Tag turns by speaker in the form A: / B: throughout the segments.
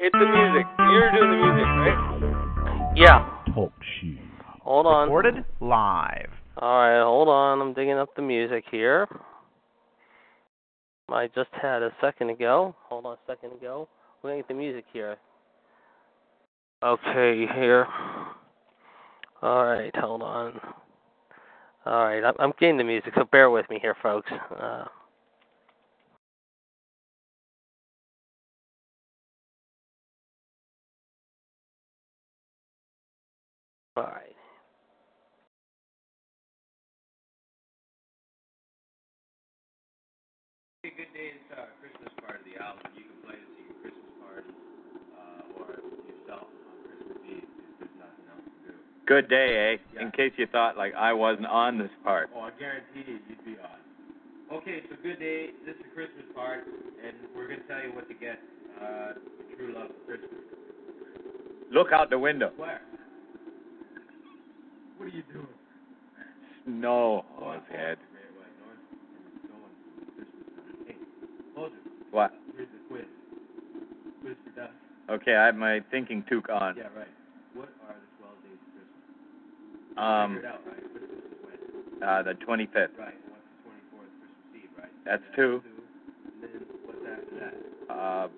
A: It's the music. You're doing the music, right?
B: Yeah.
C: Talk shoe.
A: Hold on.
C: Recorded live.
A: All right, hold on. I'm digging up the music here. I just had a second ago. Hold on a second ago. We're gonna get the music here. Okay, here. All right, hold on. All right, I'm, I'm getting the music, so bear with me here, folks. Uh, all right.
D: a good day to start Christmas part of the album. You can play this at your Christmas party uh, or yourself on Christmas Eve if there's nothing else to do.
E: Good day, eh?
D: Yeah.
E: In case you thought like I wasn't on this part.
D: Oh, I guarantee you, you'd be on. Okay, so good day. This is the Christmas part, and we're gonna tell you what to get. Uh, true love for Christmas.
E: Look out the window.
D: Where? What are you doing?
E: Snow
D: Oh,
E: on his head.
D: Great white north and snowing Christmas time. Hey, Moses,
E: What?
D: here's the quiz. Quiz for Duff.
E: Okay, I have my thinking toque on.
D: Yeah, right. What are the 12 days of Christmas?
E: Um,
D: Figure it out, right? Christmas is when?
E: uh, the 25th.
D: Right. and What's the 24th? Christmas Eve, right?
E: That's two.
D: Two. And then what's after that?
E: Uh,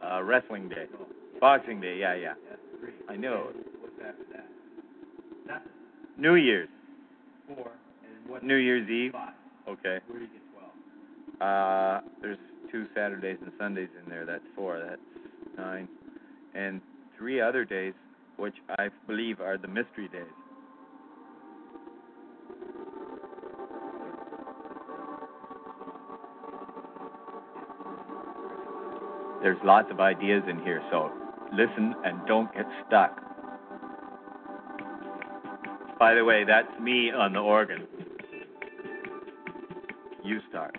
E: uh, wrestling day.
D: No.
E: Boxing day. Yeah, yeah.
D: That's three.
E: I know.
D: And what's after that? Nothing.
E: New Year's.
D: Four. And what?
E: New Year's Eve.
D: Five.
E: Okay.
D: Where do you get 12?
E: Uh, there's two Saturdays and Sundays in there. That's four. That's nine. And three other days, which I believe are the mystery days. There's lots of ideas in here, so listen and don't get stuck. By the way, that's me on the organ. You start.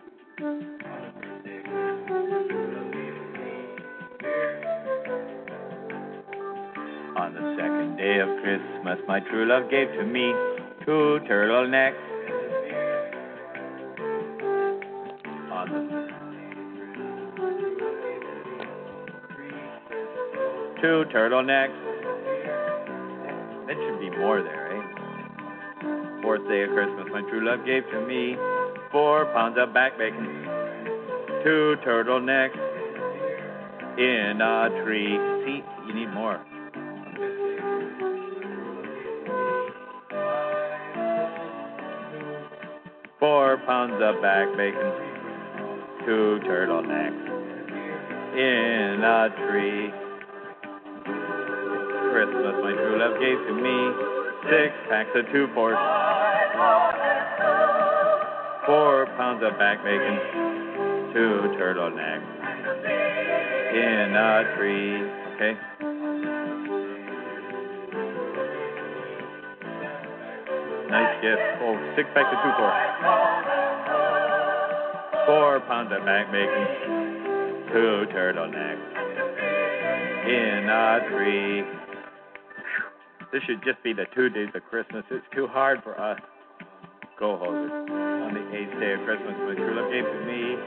E: On the second day of Christmas, my true love gave to me two turtlenecks. On the two turtlenecks. That should be more there, eh? Fourth day of Christmas, my true love gave to me four pounds of back bacon, two turtlenecks in a tree. See, you need more. Four pounds of back bacon, two turtlenecks in a tree. Christmas, my true love gave to me six packs of two fours, four pounds of back bacon, two turtlenecks in a tree. Okay. Nice gift. Oh, six packs of two fours. Four pounds of back bacon, two turtlenecks in a tree. This should just be the two days of Christmas. It's too hard for us. Go. On the eighth day of Christmas, my true love gave to me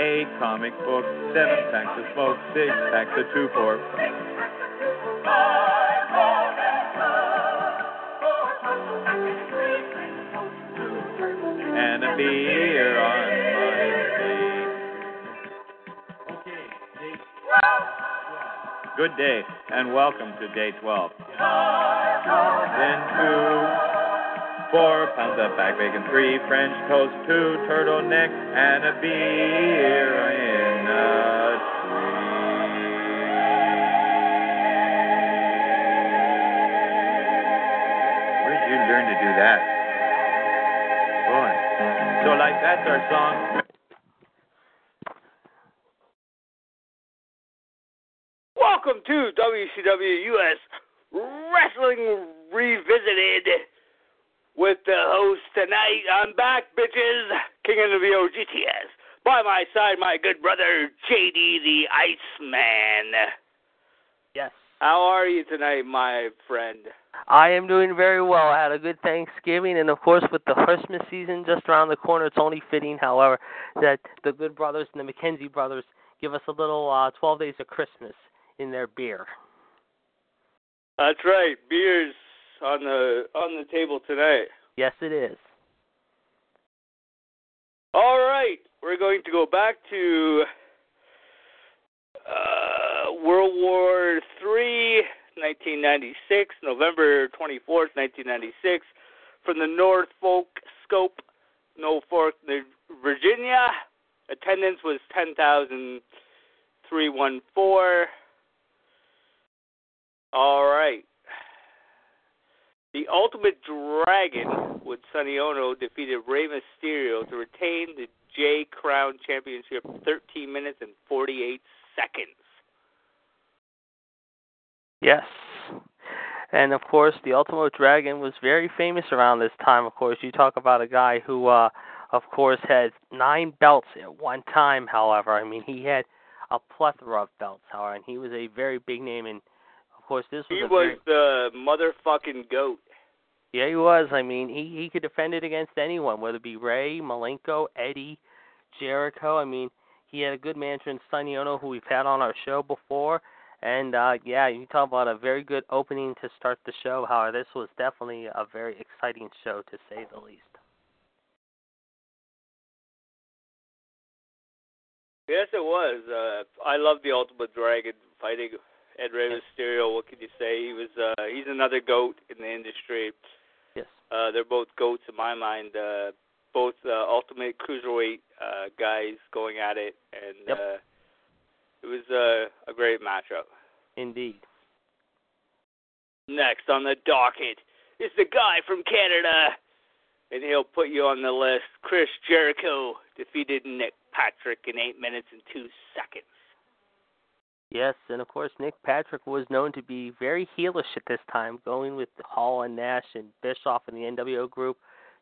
E: eight comic books, seven packs of smoke, six packs of two four. And a beer on my Good day, and welcome to day 12. Then two, four pounds of back bacon, three French toast, two turtlenecks, and a beer in a tree. Where did you learn to do that? Boy. So, like, that's our song.
B: welcome to WCW US Wrestling Revisited with the tonight. I'm back, bitches. King of the VOGTS. By my side, my good brother JD the Iceman.
A: Yes.
B: How are you tonight, my friend?
A: I am doing very well. I had a good Thanksgiving, and of course, with the Christmas season just around the corner, it's only fitting, however, that the Good Brothers and the McKenzie Brothers give us a little uh, 12 Days of Christmas in their beer.
B: That's right. Beers on the on the table tonight.
A: Yes, it is.
B: All right, we're going to go back to uh, World War Three, 1996, November 24th, 1996, from the Norfolk Scope, Norfolk, Virginia. Attendance was 10,314. All right. The Ultimate Dragon with Sonny Ono defeated Rey Mysterio to retain the J Crown Championship 13 minutes and 48 seconds.
A: Yes. And of course, the Ultimate Dragon was very famous around this time. Of course, you talk about a guy who, uh, of course, had nine belts at one time. However, I mean, he had a plethora of belts. However, and he was a very big name. Of course, this was
B: He was
A: very,
B: the motherfucking goat.
A: yeah, he was. I mean, he he could defend it against anyone, whether it be Rey, Malenko, Eddie, Jericho. I mean, he had a good manager in Sonny Ono, who we've had on our show before. And uh yeah, you talk about a very good opening to start the show. However, this was definitely a very exciting show to say the least.
B: Yes, it was. Uh, I love the Ultimate Dragon fighting Ed Rey Mysterio. What can you say? He was. Uh, he's another goat in the industry.
A: Yes.
B: Uh, they're both goats in my mind. Uh, both uh, ultimate cruiserweight uh, guys going at it, and
A: Yep.
B: uh, it was uh, a great matchup.
A: Indeed.
B: Next on the docket is the guy from Canada, and he'll put you on the list. Chris Jericho defeated Nick Patrick in eight minutes and two seconds.
A: Yes, and of course Nick Patrick was known to be very heelish at this time, going with Hall and Nash and Bischoff in the NWO group.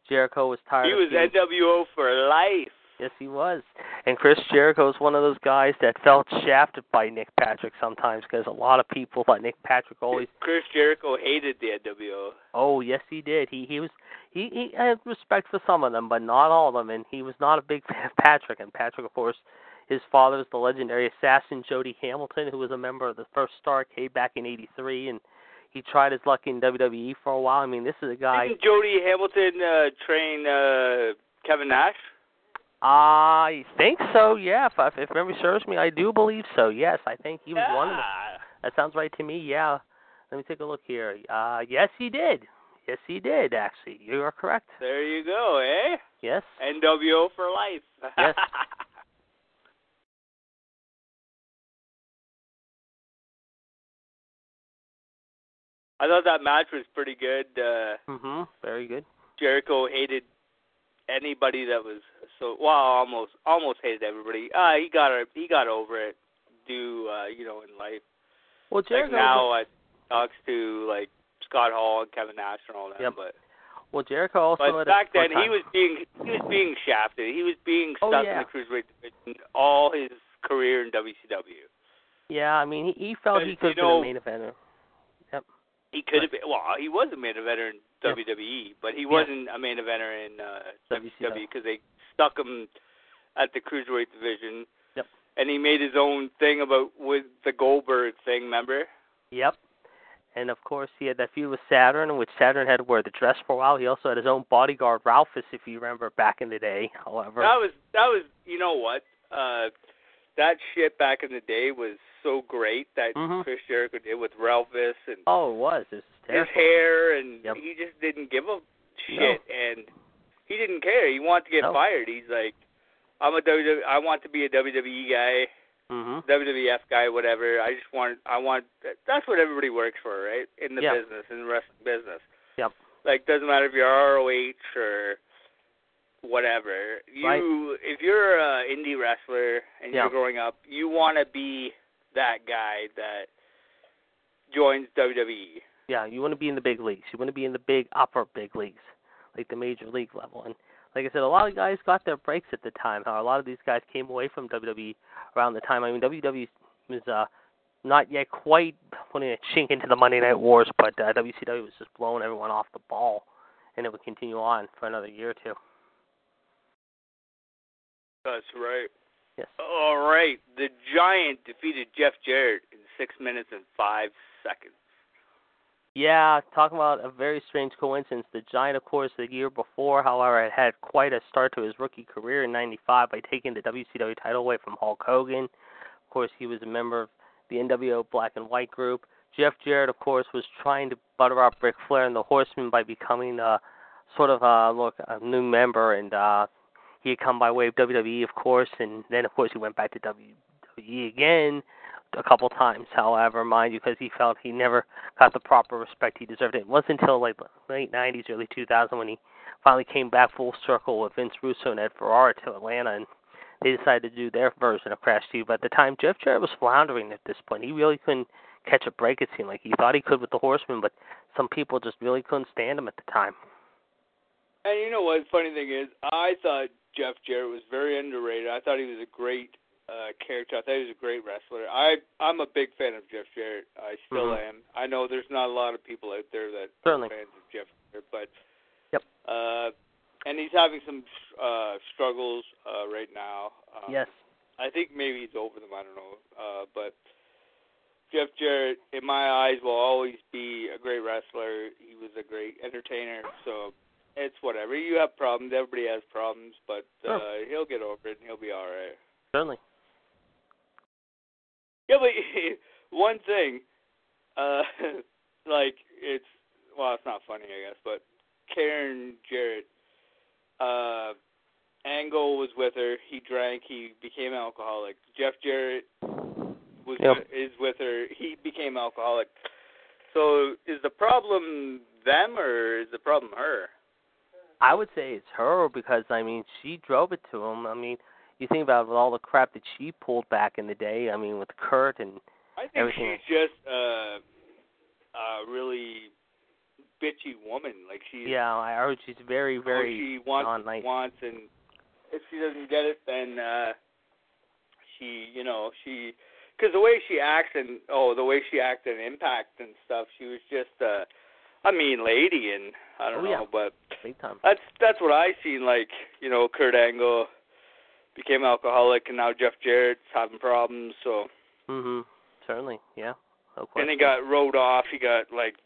A: Jericho was tired
B: He was
A: being
B: NWO for life.
A: Yes, he was. And Chris Jericho is one of those guys that felt shafted by Nick Patrick sometimes because a lot of people thought Nick Patrick always.
B: Chris Jericho hated the NWO.
A: Oh, yes, he did. He he was he he had respect for some of them, but not all of them. And he was not a big fan of Patrick. And Patrick, of course, his father was the legendary assassin Jody Hamilton, who was a member of the first Starcade back in '83, and he tried his luck in WWE for a while. I mean, this is a guy.
B: Didn't Jody Hamilton uh, train uh, Kevin Nash?
A: I think so. Yeah, if, if memory serves me, I do believe so. Yes, I think he was one of them. That sounds right to me. Yeah. Let me take a look here. Uh, yes, he did. Yes, he did. Actually, you are correct.
B: There you go, eh?
A: Yes.
B: NWO for life.
A: Yes.
B: I thought that match was pretty good. Uh,
A: Mhm. Very good.
B: Jericho hated anybody that was so well, almost almost hated everybody. Uh, he got. He got over it. Do uh, you know in life?
A: Well,
B: Like
A: Jericho.
B: now, I talks to like Scott Hall and Kevin Nash and all that.
A: Yep.
B: But
A: well, Jericho also.
B: but back then he was being he was being shafted. He was being
A: Oh,
B: stuck
A: yeah.
B: in the cruiserweight division all his career in WCW.
A: Yeah, I mean, he, he felt he could have been a main eventer.
B: He could have been well. He was a main eventer in
A: Yep.
B: WWE, but he wasn't a main eventer in uh,
A: WCW.
B: WCW because they stuck him at the cruiserweight division.
A: Yep.
B: And he made his own thing about with the Goldberg thing. Remember?
A: Yep. And of course, he had that feud with Saturn, in which Saturn had to wear the dress for a while. He also had his own bodyguard, Ralphus, if you remember back in the day. However,
B: That was that was you know what? Uh that shit back in the day was so great that
A: Mhm.
B: Chris Jericho did with Ralphus and
A: oh, it was. It was
B: his hair and
A: Yep.
B: he just didn't give a shit and he didn't care. He wanted to get
A: No.
B: fired. He's like I'm a WWE I want to be a WWE guy,
A: hmm
B: WWF guy, whatever. I just want I want that's what everybody works for, right? In the
A: Yeah.
B: business, in the wrestling business.
A: Yep.
B: Like doesn't matter if you're ROH or whatever. You
A: Right.
B: if you're a indie wrestler and
A: Yeah.
B: you're growing up, you want to be that guy that joins. WWE.
A: Yeah, you want to be in the big leagues. You want to be in the big upper big leagues, like the major league level. And like I said, a lot of guys got their breaks at the time. How a lot of these guys came away from WWE around the time. I mean, WWE was uh, not yet quite putting a chink into the Monday Night Wars, but uh, WCW was just blowing everyone off the ball, and it would continue on for another year or two.
B: That's right.
A: Yes.
B: All right. The Giant defeated Jeff Jarrett in six minutes and five seconds.
A: Yeah, talking about a very strange coincidence. The Giant, of course, the year before, however, had had quite a start to his rookie career in '95 by taking the WCW title away from Hulk Hogan. Of course, he was a member of the NWO Black and White group. Jeff Jarrett, of course, was trying to butter up Ric Flair and the Horsemen by becoming a sort of a look a new member, and uh, he had come by way of WWE, of course, and then of course he went back to WWE again a couple times. However, mind you, because he felt he never got the proper respect he deserved. It wasn't until like late '90s, early 2000 when he finally came back full circle with Vince Russo and Ed Ferrara to Atlanta, and they decided to do their version of Crash TV. But at the time, Jeff Jarrett was floundering at this point. He really couldn't catch a break. It seemed like he thought he could with the Horsemen, but some people just really couldn't stand him at the time.
B: And you know what? Funny thing is, I thought Jeff Jarrett was very underrated. I thought he was a great uh, character. I thought he was a great wrestler. I I'm a big fan of Jeff Jarrett. I still
A: Mhm.
B: am. I know there's not a lot of people out there that
A: Certainly.
B: are fans of Jeff Jarrett, but
A: Yep.
B: Uh, and he's having some uh, struggles uh, right now. Um,
A: Yes.
B: I think maybe he's over them. I don't know. Uh, but Jeff Jarrett, in my eyes, will always be a great wrestler. He was a great entertainer. So it's whatever. You have problems. Everybody has problems, but uh, he'll get over it and he'll be all right.
A: Certainly.
B: Yeah, but one thing, uh, like it's well, it's not funny, I guess, but Karen Jarrett, uh, Angle was with her. He drank. He became alcoholic. Jeff Jarrett was
A: Yep.
B: is with her. He became alcoholic. So is the problem them or is the problem her?
A: I would say it's her because I mean she drove it to him. I mean, you think about all the crap that she pulled back in the day. I mean, with Kurt and
B: I think
A: Everything.
B: she's just uh, a really bitchy woman. Like she's
A: yeah, I heard she's very, very
B: she wants
A: non-nice.
B: wants and if she doesn't get it then uh she you know she because the way she acts and oh the way she acted in impact and stuff she was just uh a mean lady and i don't
A: Oh, yeah.
B: know but
A: big
B: that's that's what i seen like you know kurt angle became alcoholic and now jeff jarrett's having problems so
A: Mhm. Certainly. Yeah. No question.
B: he got rode off he got like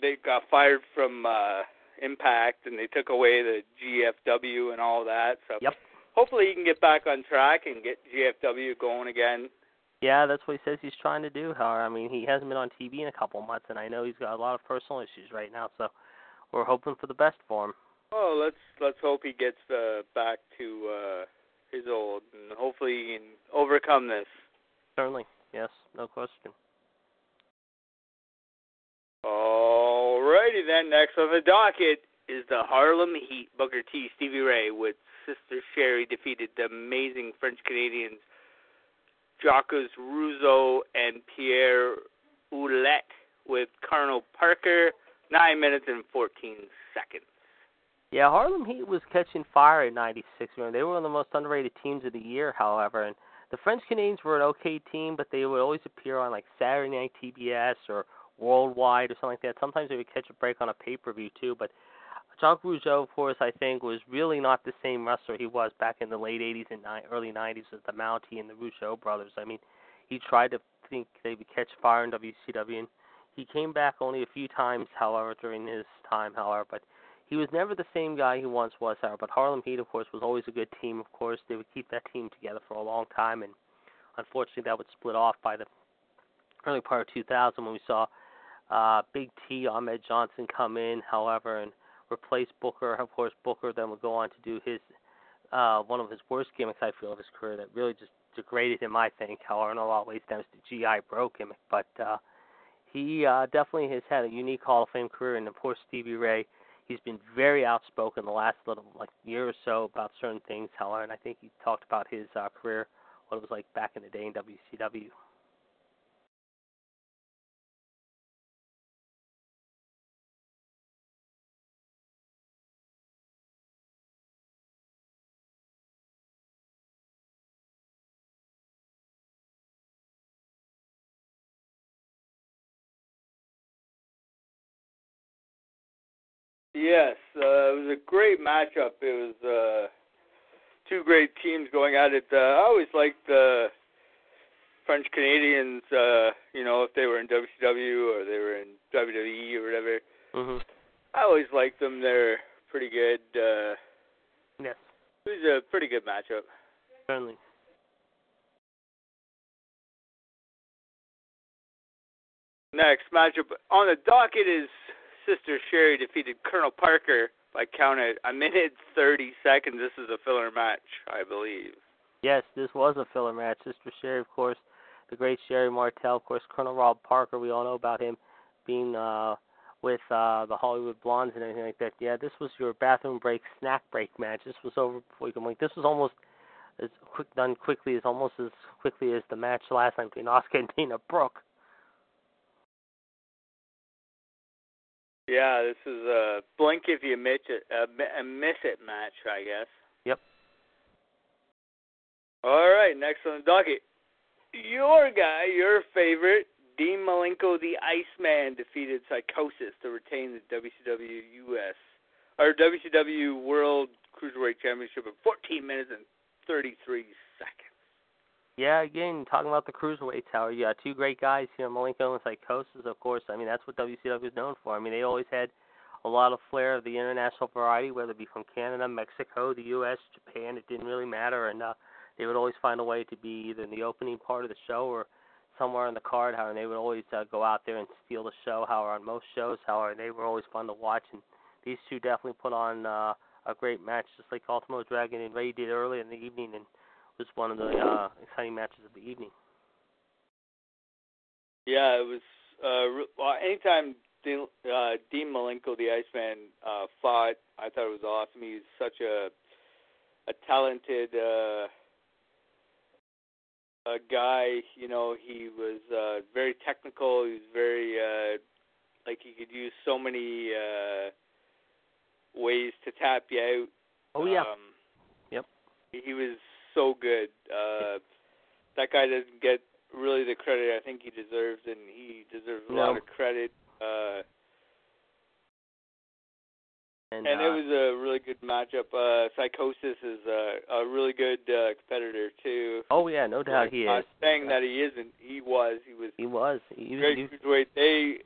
B: they got fired from uh impact and they took away the gfw and all that so
A: Yep.
B: hopefully he can get back on track and get GFW going again.
A: Yeah, that's what he says he's trying to do. However, I mean, he hasn't been on TV in a couple of months, and I know he's got a lot of personal issues right now. So we're hoping for the best for him.
B: Oh, let's let's hope he gets uh, back to uh, his old, and hopefully he can overcome this.
A: Certainly. Yes. No question.
B: Alrighty then. Next on the docket is the Harlem Heat. Booker T. Stevie Ray with Sister Sherry defeated the amazing French Canadians Jacques Rougeau and Pierre Ouellette with Colonel Parker. Nine minutes and fourteen seconds.
A: Yeah, Harlem Heat was catching fire in '96. Remember, they were one of the most underrated teams of the year. However, and the French Canadians were an okay team, but they would always appear on like Saturday Night TBS or Worldwide or something like that. Sometimes they would catch a break on a pay-per-view too. But Jacques Rougeau, of course, I think was really not the same wrestler he was back in the late '80s and ni- early '90s with the Mountie and the Rougeau brothers. I mean, he tried to think they would catch fire in WCW, and he came back only a few times, however, during his time, however, but he was never the same guy he once was, however. But Harlem Heat, of course, was always a good team. Of course, they would keep that team together for a long time, and unfortunately, that would split off by the early part of 2000 when we saw uh, Big T, Ahmed Johnson come in, however, and replace Booker. Of course, Booker then would go on to do his uh, one of his worst gimmicks, I feel, of his career that really just degraded him. I think, however, in a lot of ways, thanks to GI Bro gimmick, but. uh he uh, definitely has had a unique Hall of Fame career, and of course Stevie Ray. He's been very outspoken the last little like year or so about certain things. However, and I think he talked about his uh, career, what it was like back in the day in WCW.
B: Yes, uh, it was a great matchup. It was uh, two great teams going at it. Uh, I always liked the French Canadians. Uh, you know, if they were in WCW or they were in WWE or whatever.
A: Mhm.
B: I always liked them. They're pretty good. Uh,
A: Yes,
B: it was a pretty good matchup.
A: certainly.
B: Next matchup on the docket is Sister Sherry defeated Colonel Parker by count at a minute thirty seconds. This is a filler match, I believe.
A: Yes, this was a filler match. Sister Sherry, of course, the great Sherry Martel, of course, Colonel Rob Parker. We all know about him being uh, with uh, the Hollywood Blondes and everything like that. Yeah, this was your bathroom break, snack break match. This was over before you can blink. This was almost as quick done quickly as almost as quickly as the match last night between Asuka and Dana Brooke.
B: Yeah, this is a blink if you miss it, uh, a, a uh, miss it match, I guess.
A: Yep.
B: All right, next on the docket, your guy, your favorite, Dean Malenko, the Iceman, defeated Psychosis to retain the WCW US or WCW World Cruiserweight Championship in 14 minutes and 33 seconds.
A: Yeah, again, talking about the cruiserweight tower, you got two great guys here, Malenko and Psychosis, of course. I mean, that's what WCW is known for. I mean, they always had a lot of flair of the international variety, whether it be from Canada, Mexico, the U.S., Japan. It didn't really matter, and uh, they would always find a way to be either in the opening part of the show or somewhere in the card. However, they would always uh, go out there and steal the show. However, on most shows, however, they were always fun to watch, and these two definitely put on uh, a great match, just like Ultimo Dragon and Rey did earlier in the evening, and was one of the uh, exciting matches of the evening.
B: Yeah, it was. Uh, well, anytime Dean, uh, Dean Malenko, the Iceman, uh, fought, I thought it was awesome. He's such a a talented uh, a guy. You know, he was uh, very technical. He was very uh, like he could use so many uh, ways to tap you out.
A: Oh yeah,
B: Um,
A: Yep.
B: He was so good. Uh, that guy doesn't get really the credit I think he deserves, and he deserves a
A: No.
B: lot of credit. Uh,
A: and,
B: and
A: uh,
B: it was a really good matchup. Uh, Psychosis is a, a really good uh, competitor too.
A: oh yeah, no doubt he
B: Not
A: is.
B: saying that he isn't. He was. He was
A: He was. He was.
B: great
A: He was
B: cruiserweight. They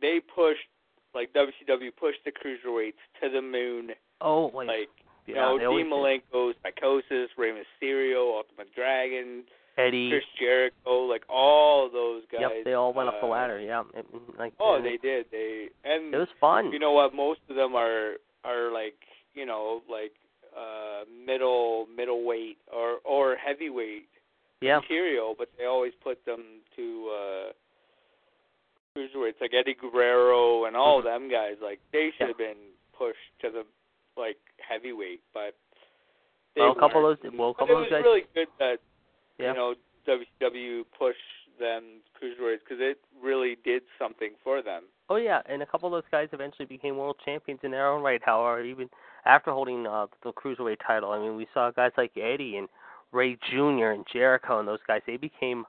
B: they pushed like WCW pushed the cruiserweights to the moon.
A: oh, like,
B: Like you know,
A: they always
B: Dean. Malenko, Psychosis, Rey Mysterio, Ultimate Dragon,
A: Eddie.
B: Chris Jericho, like all those guys.
A: Yep, they all went up the
B: uh,
A: ladder. Yeah, it, like
B: Oh,
A: and
B: they did. They and
A: It was fun.
B: you know what? Most of them are are like you know like uh middle middleweight or or heavyweight
A: yeah,
B: material, but they always put them to uh cruiserweights like Eddie Guerrero and all
A: Mhm.
B: them guys. Like they should
A: Yeah.
B: have been pushed to the like heavyweight, but they
A: Well, a couple of those- well, a couple
B: it
A: of
B: was
A: those guys-
B: really good that
A: yeah.
B: you know WCW pushed them cruiserweights because it really did something for them.
A: Oh yeah, and a couple of those guys eventually became world champions in their own right. However, even after holding uh, the cruiserweight title, I mean, we saw guys like Eddie and Rey Jr. and Jericho and those guys. They became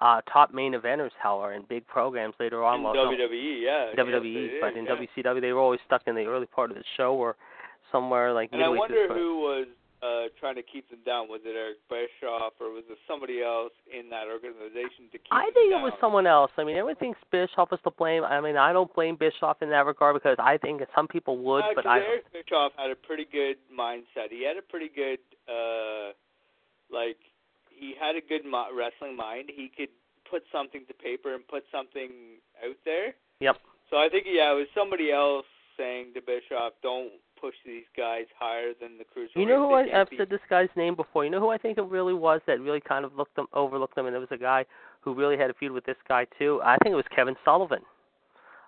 A: uh, top main eventers, however, in big programs later on.
B: in
A: well, no,
B: WWE, yeah.
A: WWE,
B: yes,
A: but
B: did,
A: in
B: yeah.
A: WCW, they were always stuck in the early part of the show or somewhere like
B: And I wonder who was uh trying to keep them down. Was it Eric Bischoff or was it somebody else in that organization to keep
A: I think
B: down?
A: it was someone else. I mean, everyone thinks Bischoff was to blame. I mean, I don't blame Bischoff in that regard because I think some people would,
B: Uh,
A: but I
B: Eric Bischoff had a pretty good mindset. He had a pretty good, uh like, he had a good mo- wrestling mind. He could put something to paper and put something out there.
A: Yep.
B: So I think, yeah, it was somebody else saying to Bischoff, "Don't push these guys higher than the cruiserweight."
A: You know who I, I've said this guy's name before. You know who I think it really was that really kind of looked them overlooked them, and it was a guy who really had a feud with this guy too. I think it was Kevin Sullivan.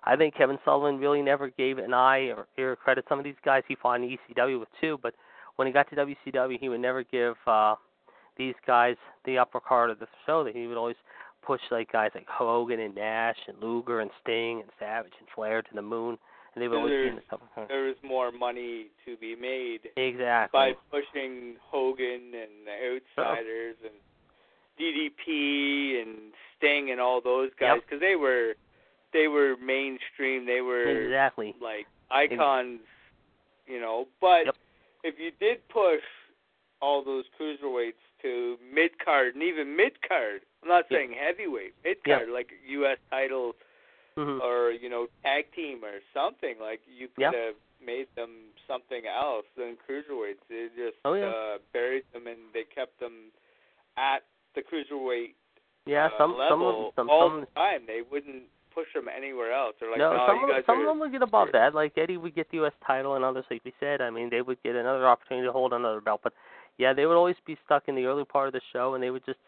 A: I think Kevin Sullivan really never gave an eye or ear credit. Some of these guys he fought in ECW with too, but when he got to WCW, he would never give uh these guys the upper card of the show. That he would always push like guys like Hogan and Nash and Luger and Sting and Savage and Flair to the moon, and they would always be in the upper card.
B: there was more money to be made
A: Exactly.
B: by pushing Hogan and the Outsiders and DDP and Sting and all those guys
A: Yep.
B: because they were they were mainstream. They were
A: Exactly.
B: like icons you know. But
A: Yep.
B: if you did push all those cruiserweights to mid card and even mid card, I'm not
A: Yep.
B: saying heavyweight, mid card, like U.S. title
A: Mhm.
B: or you know tag team or something. Like you could have made them something else than cruiserweights. They just
A: Oh, yeah.
B: uh, buried them and they kept them at the cruiserweight
A: yeah,
B: uh,
A: some some
B: level
A: of them
B: all
A: some
B: the time. They wouldn't push them anywhere else. They're like,
A: no,
B: no,
A: some
B: you
A: of,
B: guys
A: some
B: are
A: of them would get above that. Like Eddie would get the U.S. title, and others, like we said, I mean, they would get another opportunity to hold another belt. But yeah, they would always be stuck in the early part of the show, and they would just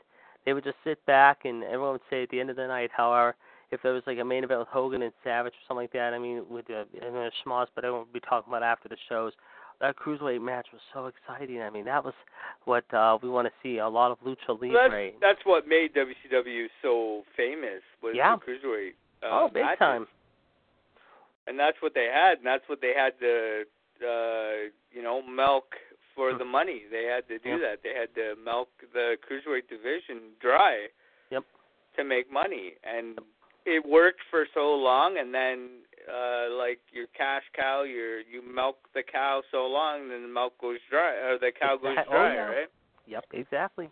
A: they would just sit back, and everyone would say at the end of the night, however, if there was like a main event with Hogan and Savage or something like that, I mean, with uh, I mean, schmoz, but everyone would be talking about after the shows. That cruiserweight match was so exciting. I mean, that was what uh we want to see. A lot of lucha
B: Well,
A: libre.
B: that's, that's what made WCW so famous was
A: Yeah.
B: the cruiserweight. Uh,
A: oh, big
B: matches.
A: time.
B: And that's what they had, and that's what they had to, uh, you know, milk for
A: Hmm.
B: the money. They had to do
A: Yep.
B: that. They had to milk the cruiserweight division dry.
A: Yep.
B: To make money, and it worked for so long, and then, uh, like your cash cow, your you milk the cow so long, then the milk goes dry, or the cow goes
A: Exact- oh,
B: dry,
A: yeah.
B: right?
A: Yep, exactly.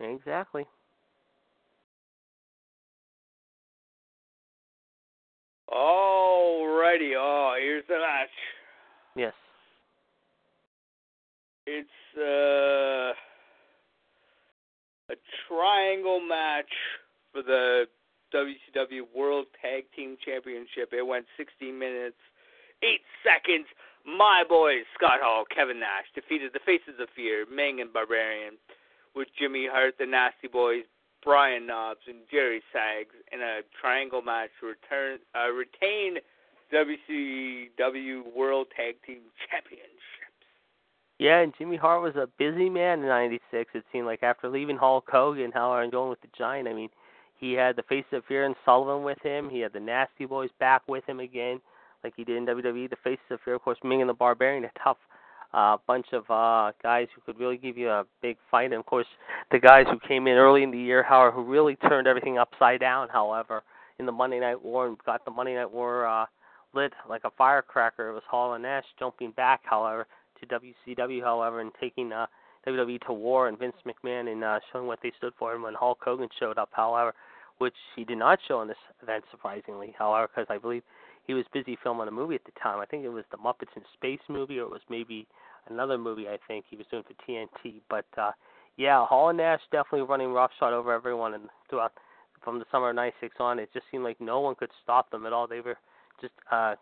A: Exactly.
B: Alrighty. Oh, here's the match.
A: Yes.
B: It's uh, a triangle match for the WCW World Tag Team Championship. It went 60 minutes, 8 seconds. My boys, Scott Hall, Kevin Nash, defeated the Faces of Fear, Ming and Barbarian, with Jimmy Hart, the Nasty Boys, Brian Knobs, and Jerry Sags in a triangle match to return, uh, retain WCW World Tag Team Championships.
A: Yeah, and Jimmy Hart was a busy man in '96. It seemed like after leaving Hulk Hogan, however, and going with the Giant. I mean, he had the Face of Fear and Sullivan with him. He had the Nasty Boys back with him again, like he did in WWE. The Faces of Fear, of course, Ming and the Barbarian, a tough uh, bunch of uh, guys who could really give you a big fight. And of course, the guys who came in early in the year, however, who really turned everything upside down. However, in the Monday Night War and got the Monday Night War uh, lit like a firecracker. It was Hall and Nash jumping back, however, to WCW, however, and taking uh, WWE to war and Vince McMahon and uh, showing what they stood for. And when Hulk Hogan showed up, however, which he did not show in this event, surprisingly, however, because I believe he was busy filming a movie at the time. I think it was the Muppets in Space movie, or it was maybe another movie. I think he was doing for TNT. But uh, yeah, Hall and Nash definitely running roughshod over everyone, and throughout from the summer of '96 on, it just seemed like no one could stop them at all. They were just uh,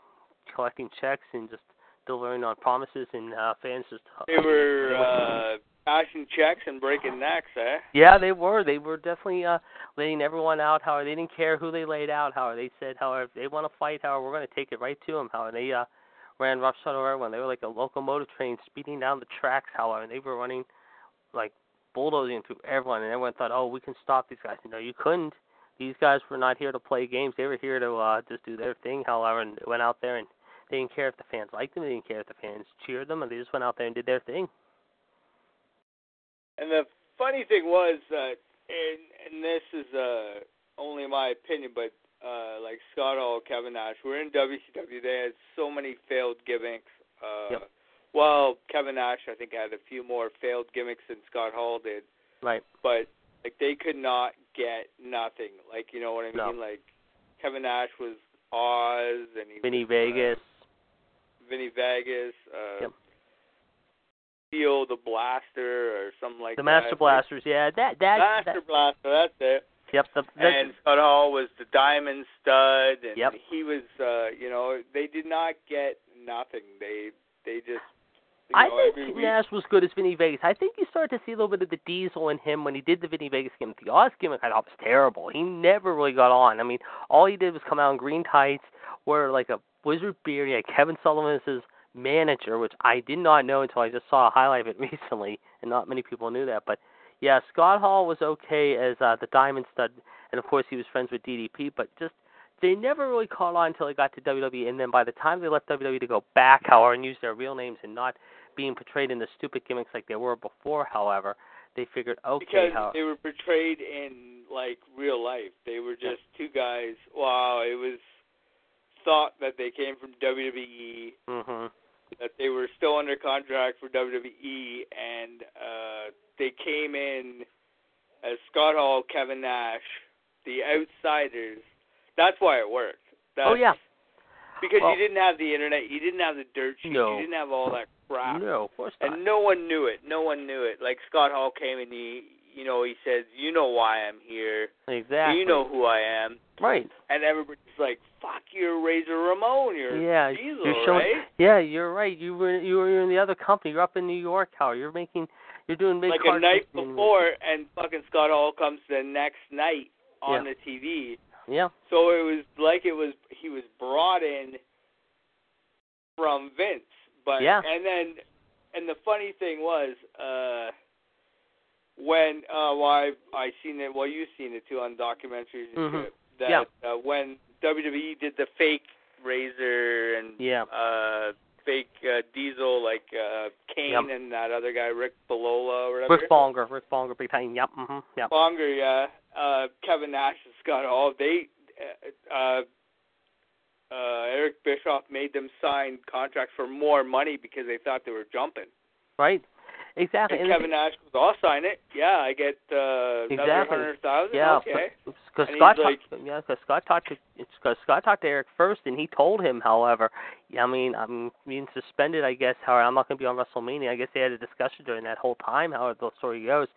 A: collecting checks and just delivering on promises, and uh, fans just
B: They were uh, cashing checks and breaking necks, eh?
A: Yeah, they were. They were definitely uh laying everyone out. However, they didn't care who they laid out. However, they said, however, if they want to fight, however, we're going to take it right to them. However, they uh ran roughshod over everyone. They were like a locomotive train speeding down the tracks. However, and they were running like bulldozing through everyone, and everyone thought, oh, we can stop these guys. No, you couldn't. These guys were not here to play games. They were here to uh just do their thing. However, and went out there and they didn't care if the fans liked them. They didn't care if the fans cheered them, and they just went out there and did their thing.
B: And the funny thing was that, and, and this is uh, only my opinion, but uh, like Scott Hall, Kevin Nash, we're in WCW. They had so many failed gimmicks. Uh,
A: Yep.
B: Well, Kevin Nash, I think, had a few more failed gimmicks than Scott Hall did,
A: Right.
B: but like they could not get nothing. Like you know what I mean? No. Like Kevin Nash was Oz, and he
A: Vinny
B: was,
A: Vegas.
B: uh, Vinny Vegas. Uh,
A: Yep.
B: Theo the Blaster or something like
A: the
B: that.
A: The Master Blasters, yeah, that that,
B: Master
A: that
B: Blaster, that's it.
A: yep, the, the
B: and Scott Hall was the Diamond Stud, and
A: Yep.
B: he was, uh, you know, they did not get nothing. They they just,
A: I
B: know,
A: think. Nash was good as Vinny Vegas. I think you started to see a little bit of the Diesel in him when he did the Vinny Vegas gimmick. The Oz gimmick I thought was terrible. He never really got on. I mean, all he did was come out in green tights, wear like a wizard beard. He had Kevin Sullivan as his manager, which I did not know until I just saw a highlight of it recently, and not many people knew that. But yeah, Scott Hall was okay as uh, the Diamond Stud, and of course he was friends with DDP, but just they never really caught on until they got to WWE, and then by the time they left WWE to go back, however, and use their real names and not being portrayed in the stupid gimmicks like they were before, however, they figured, okay,
B: because
A: how,
B: they were portrayed in like real life. They were just two guys. Wow, it was thought that they came from WWE.
A: hmm
B: that they were still under contract for WWE, and uh, they came in as Scott Hall, Kevin Nash, the outsiders. That's why it worked. That's,
A: oh yeah.
B: Because
A: Well-
B: you didn't have the internet, you didn't have the dirt sheet,
A: No.
B: you didn't have all that crap,
A: No, of course not.
B: and no one knew it. No one knew it. Like Scott Hall came and he, you know, he says, "You know why I'm here.
A: exactly.
B: You know who I am."
A: Right.
B: And everybody's like, "Fuck, you're Razor Ramon. You're
A: Yeah.
B: Diesel,
A: you're showing.
B: right?"
A: Yeah, you're right. You were you were in the other company. You're up in New York. How you're making. You're doing big
B: like a night before, and fucking Scott Hall comes the next night on
A: Yeah.
B: the TV.
A: Yeah.
B: So it was like it was he was brought in from Vince, but
A: Yeah.
B: and then and the funny thing was uh when uh well I I seen it well you've seen it too on documentaries and
A: Mhm.
B: shit that
A: Yeah.
B: uh, when WWE did the fake Razor and
A: Yeah.
B: uh fake uh, Diesel like uh Kane
A: Yep.
B: and that other guy Rick Balola or whatever
A: Rick Bognar. Rick Bognar. Big time. Yep. Mhm. Yep.
B: longer, yeah. Uh, Kevin Nash and Scott Hall, they, uh, uh, uh, Eric Bischoff made them sign contracts for more money because they thought they were jumping.
A: Right. Exactly.
B: And
A: And
B: Kevin Nash goes, "I'll sign it. Yeah, I get uh, another hundred thousand.
A: Yeah,
B: okay."
A: because Scott
B: like-
A: talked, yeah, cause Scott talked to cause Scott talked to Eric first, and he told him, however, yeah, I mean, I'm being suspended. I guess, however, I'm not going to be on WrestleMania. I guess they had a discussion during that whole time. However, the story goes,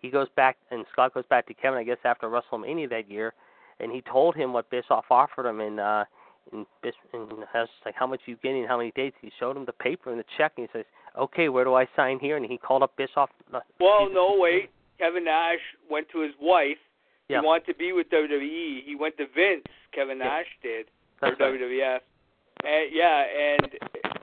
A: he goes back, and Scott goes back to Kevin. I guess after WrestleMania that year, and he told him what Bischoff offered him, and uh, and, and has like how much you getting, how many dates. He showed him the paper and the check, and he says, okay, where do I sign here? And he called up Bischoff. uh,
B: Well, no, wait. Kevin Nash went to his wife.
A: Yeah.
B: He wanted to be with WWE. He went to Vince. Kevin
A: Yeah.
B: Nash did.
A: That's
B: for
A: right.
B: WWF. And yeah, and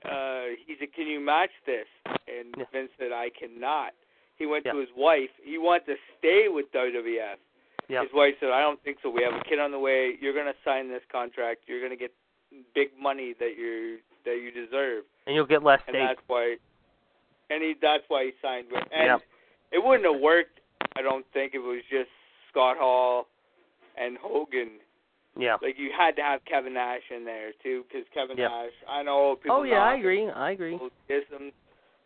B: uh he said, "Can you match this?" And
A: Yeah.
B: Vince said, "I cannot." He went
A: Yeah.
B: to his wife. He wanted to stay with WWF.
A: Yeah.
B: His wife said, "I don't think so. We have a kid on the way. You're going to sign this contract. You're going to get big money that you that you deserve."
A: And you'll get less
B: And that's why and he that's why he signed with. And
A: Yep.
B: it wouldn't have worked, I don't think, if it was just Scott Hall and Hogan
A: Yeah.
B: like you had to have Kevin Nash in there too, because Kevin
A: Yep.
B: Nash. I know people.
A: Oh yeah, I agree. I agree.
B: him,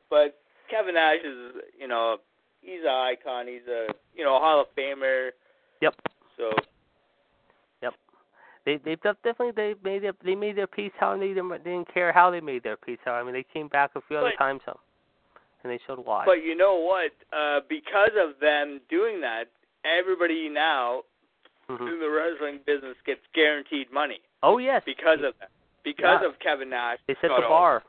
B: but Kevin Nash is, you know, he's an icon. He's a, you know, Hall of Famer.
A: Yep.
B: So Yep.
A: They they def- definitely they made their they made their peace. How they didn't, they didn't care how they made their peace. How I mean they came back a few other times, so, and they showed why.
B: But you know what? Uh, because of them doing that, everybody now
A: Mhm.
B: in the wrestling business gets guaranteed money
A: Oh yes,
B: because of that. Because
A: Yeah.
B: of Kevin Nash.
A: they set the bar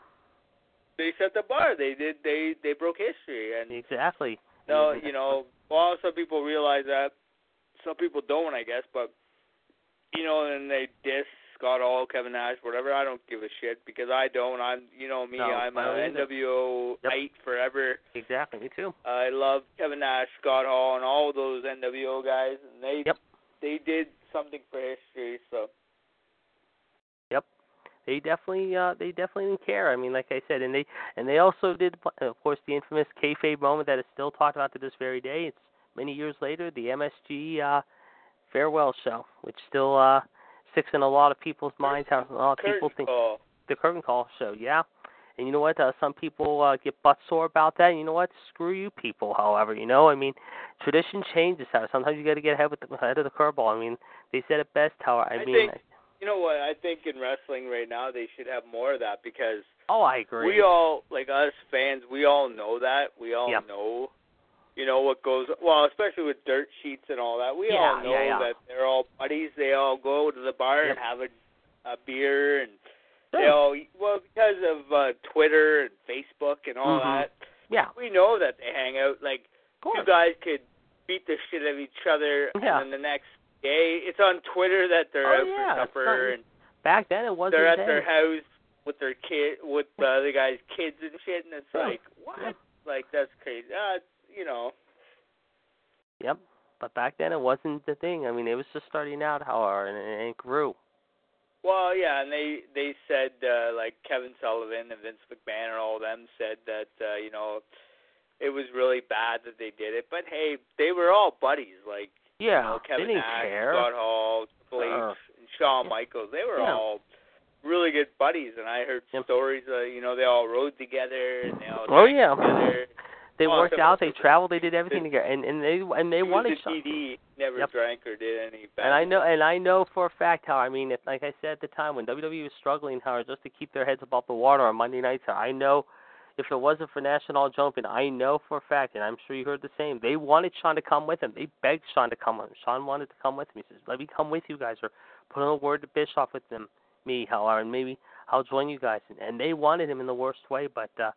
B: They set the bar. They did. They they broke history, and
A: exactly.
B: No, you know, well, some people realize that. Some people don't, I guess, but you know, and they diss Scott Hall, Kevin Nash, whatever. I don't give a shit because I don't. I'm, you know, me.
A: No,
B: I'm
A: I
B: a
A: don't.
B: NWO
A: Yep.
B: eight forever.
A: Exactly. Me too.
B: I love Kevin Nash, Scott Hall, and all those NWO guys, and they
A: Yep.
B: they did something for history. So Yep,
A: They definitely uh they definitely didn't care. I mean, like I said, and they and they also did, of course, the infamous kayfabe moment that is still talked about to this very day. It's many years later, the MSG uh farewell show, which still uh sticks in a lot of people's minds. How a lot of people think
B: call.
A: the curtain call show, yeah. And you know what? Uh, some people uh, get butt sore about that. And you know what? Screw you, people. However, you know, I mean, tradition changes. How sometimes you got to get ahead with the ahead of the curveball. I mean, they said it best. How I,
B: I
A: mean,
B: think- You know what? I think in wrestling right now they should have more of that because
A: oh, I agree.
B: we all like us fans we all know that we all
A: Yeah.
B: know you know what goes well especially with dirt sheets and all that we
A: Yeah,
B: all know
A: yeah, yeah.
B: that they're all buddies they all go to the bar
A: Yep.
B: and have a, a beer and they
A: Sure.
B: all well because of uh twitter and facebook and all
A: Mhm.
B: that
A: yeah,
B: we know that they hang out like two guys could beat the shit out of each other
A: Yeah.
B: and then the next day it's on twitter that they're
A: Oh,
B: out
A: yeah,
B: for supper
A: not-
B: and
A: Back then, it wasn't.
B: they're at
A: then.
B: their house with their kid with the other guy's kids and shit, and it's
A: Yeah.
B: like what? Like that's crazy. Uh, you know,
A: Yep. But back then, it wasn't the thing. I mean, it was just starting out, however, and, and it grew.
B: well, yeah, and they they said uh, like Kevin Sullivan and Vince McMahon and all of them said that uh, you know it was really bad that they did it, but hey, they were all buddies. Like
A: Yeah,
B: you know, Kevin
A: they didn't
B: Nash,
A: care.
B: Scott Hall, Triple H,
A: Uh,
B: and Shawn
A: yeah.
B: Michaels. They were
A: Yeah.
B: all really good buddies, and I heard
A: Yep.
B: stories. Uh, you know, they all rode together and they all
A: Oh, yeah.
B: together.
A: They worked out, they traveled, they did everything together, and and they and they
B: he
A: wanted
B: a
A: Sean.
B: TD, never
A: Yep.
B: drank or did any bad.
A: And I know, and I know for a fact how. I mean, if, like I said at the time when WWE was struggling, how just to keep their heads above the water on Monday nights, I know if it wasn't for National Jumping, I know for a fact, and I'm sure you heard the same. They wanted Shawn to come with them. They begged Shawn to come with them. Shawn wanted to come with him. He says, "Let me come with you guys, or put in a word to Bischoff with them, me, how, and maybe I'll join you guys." And, and they wanted him in the worst way, but. uh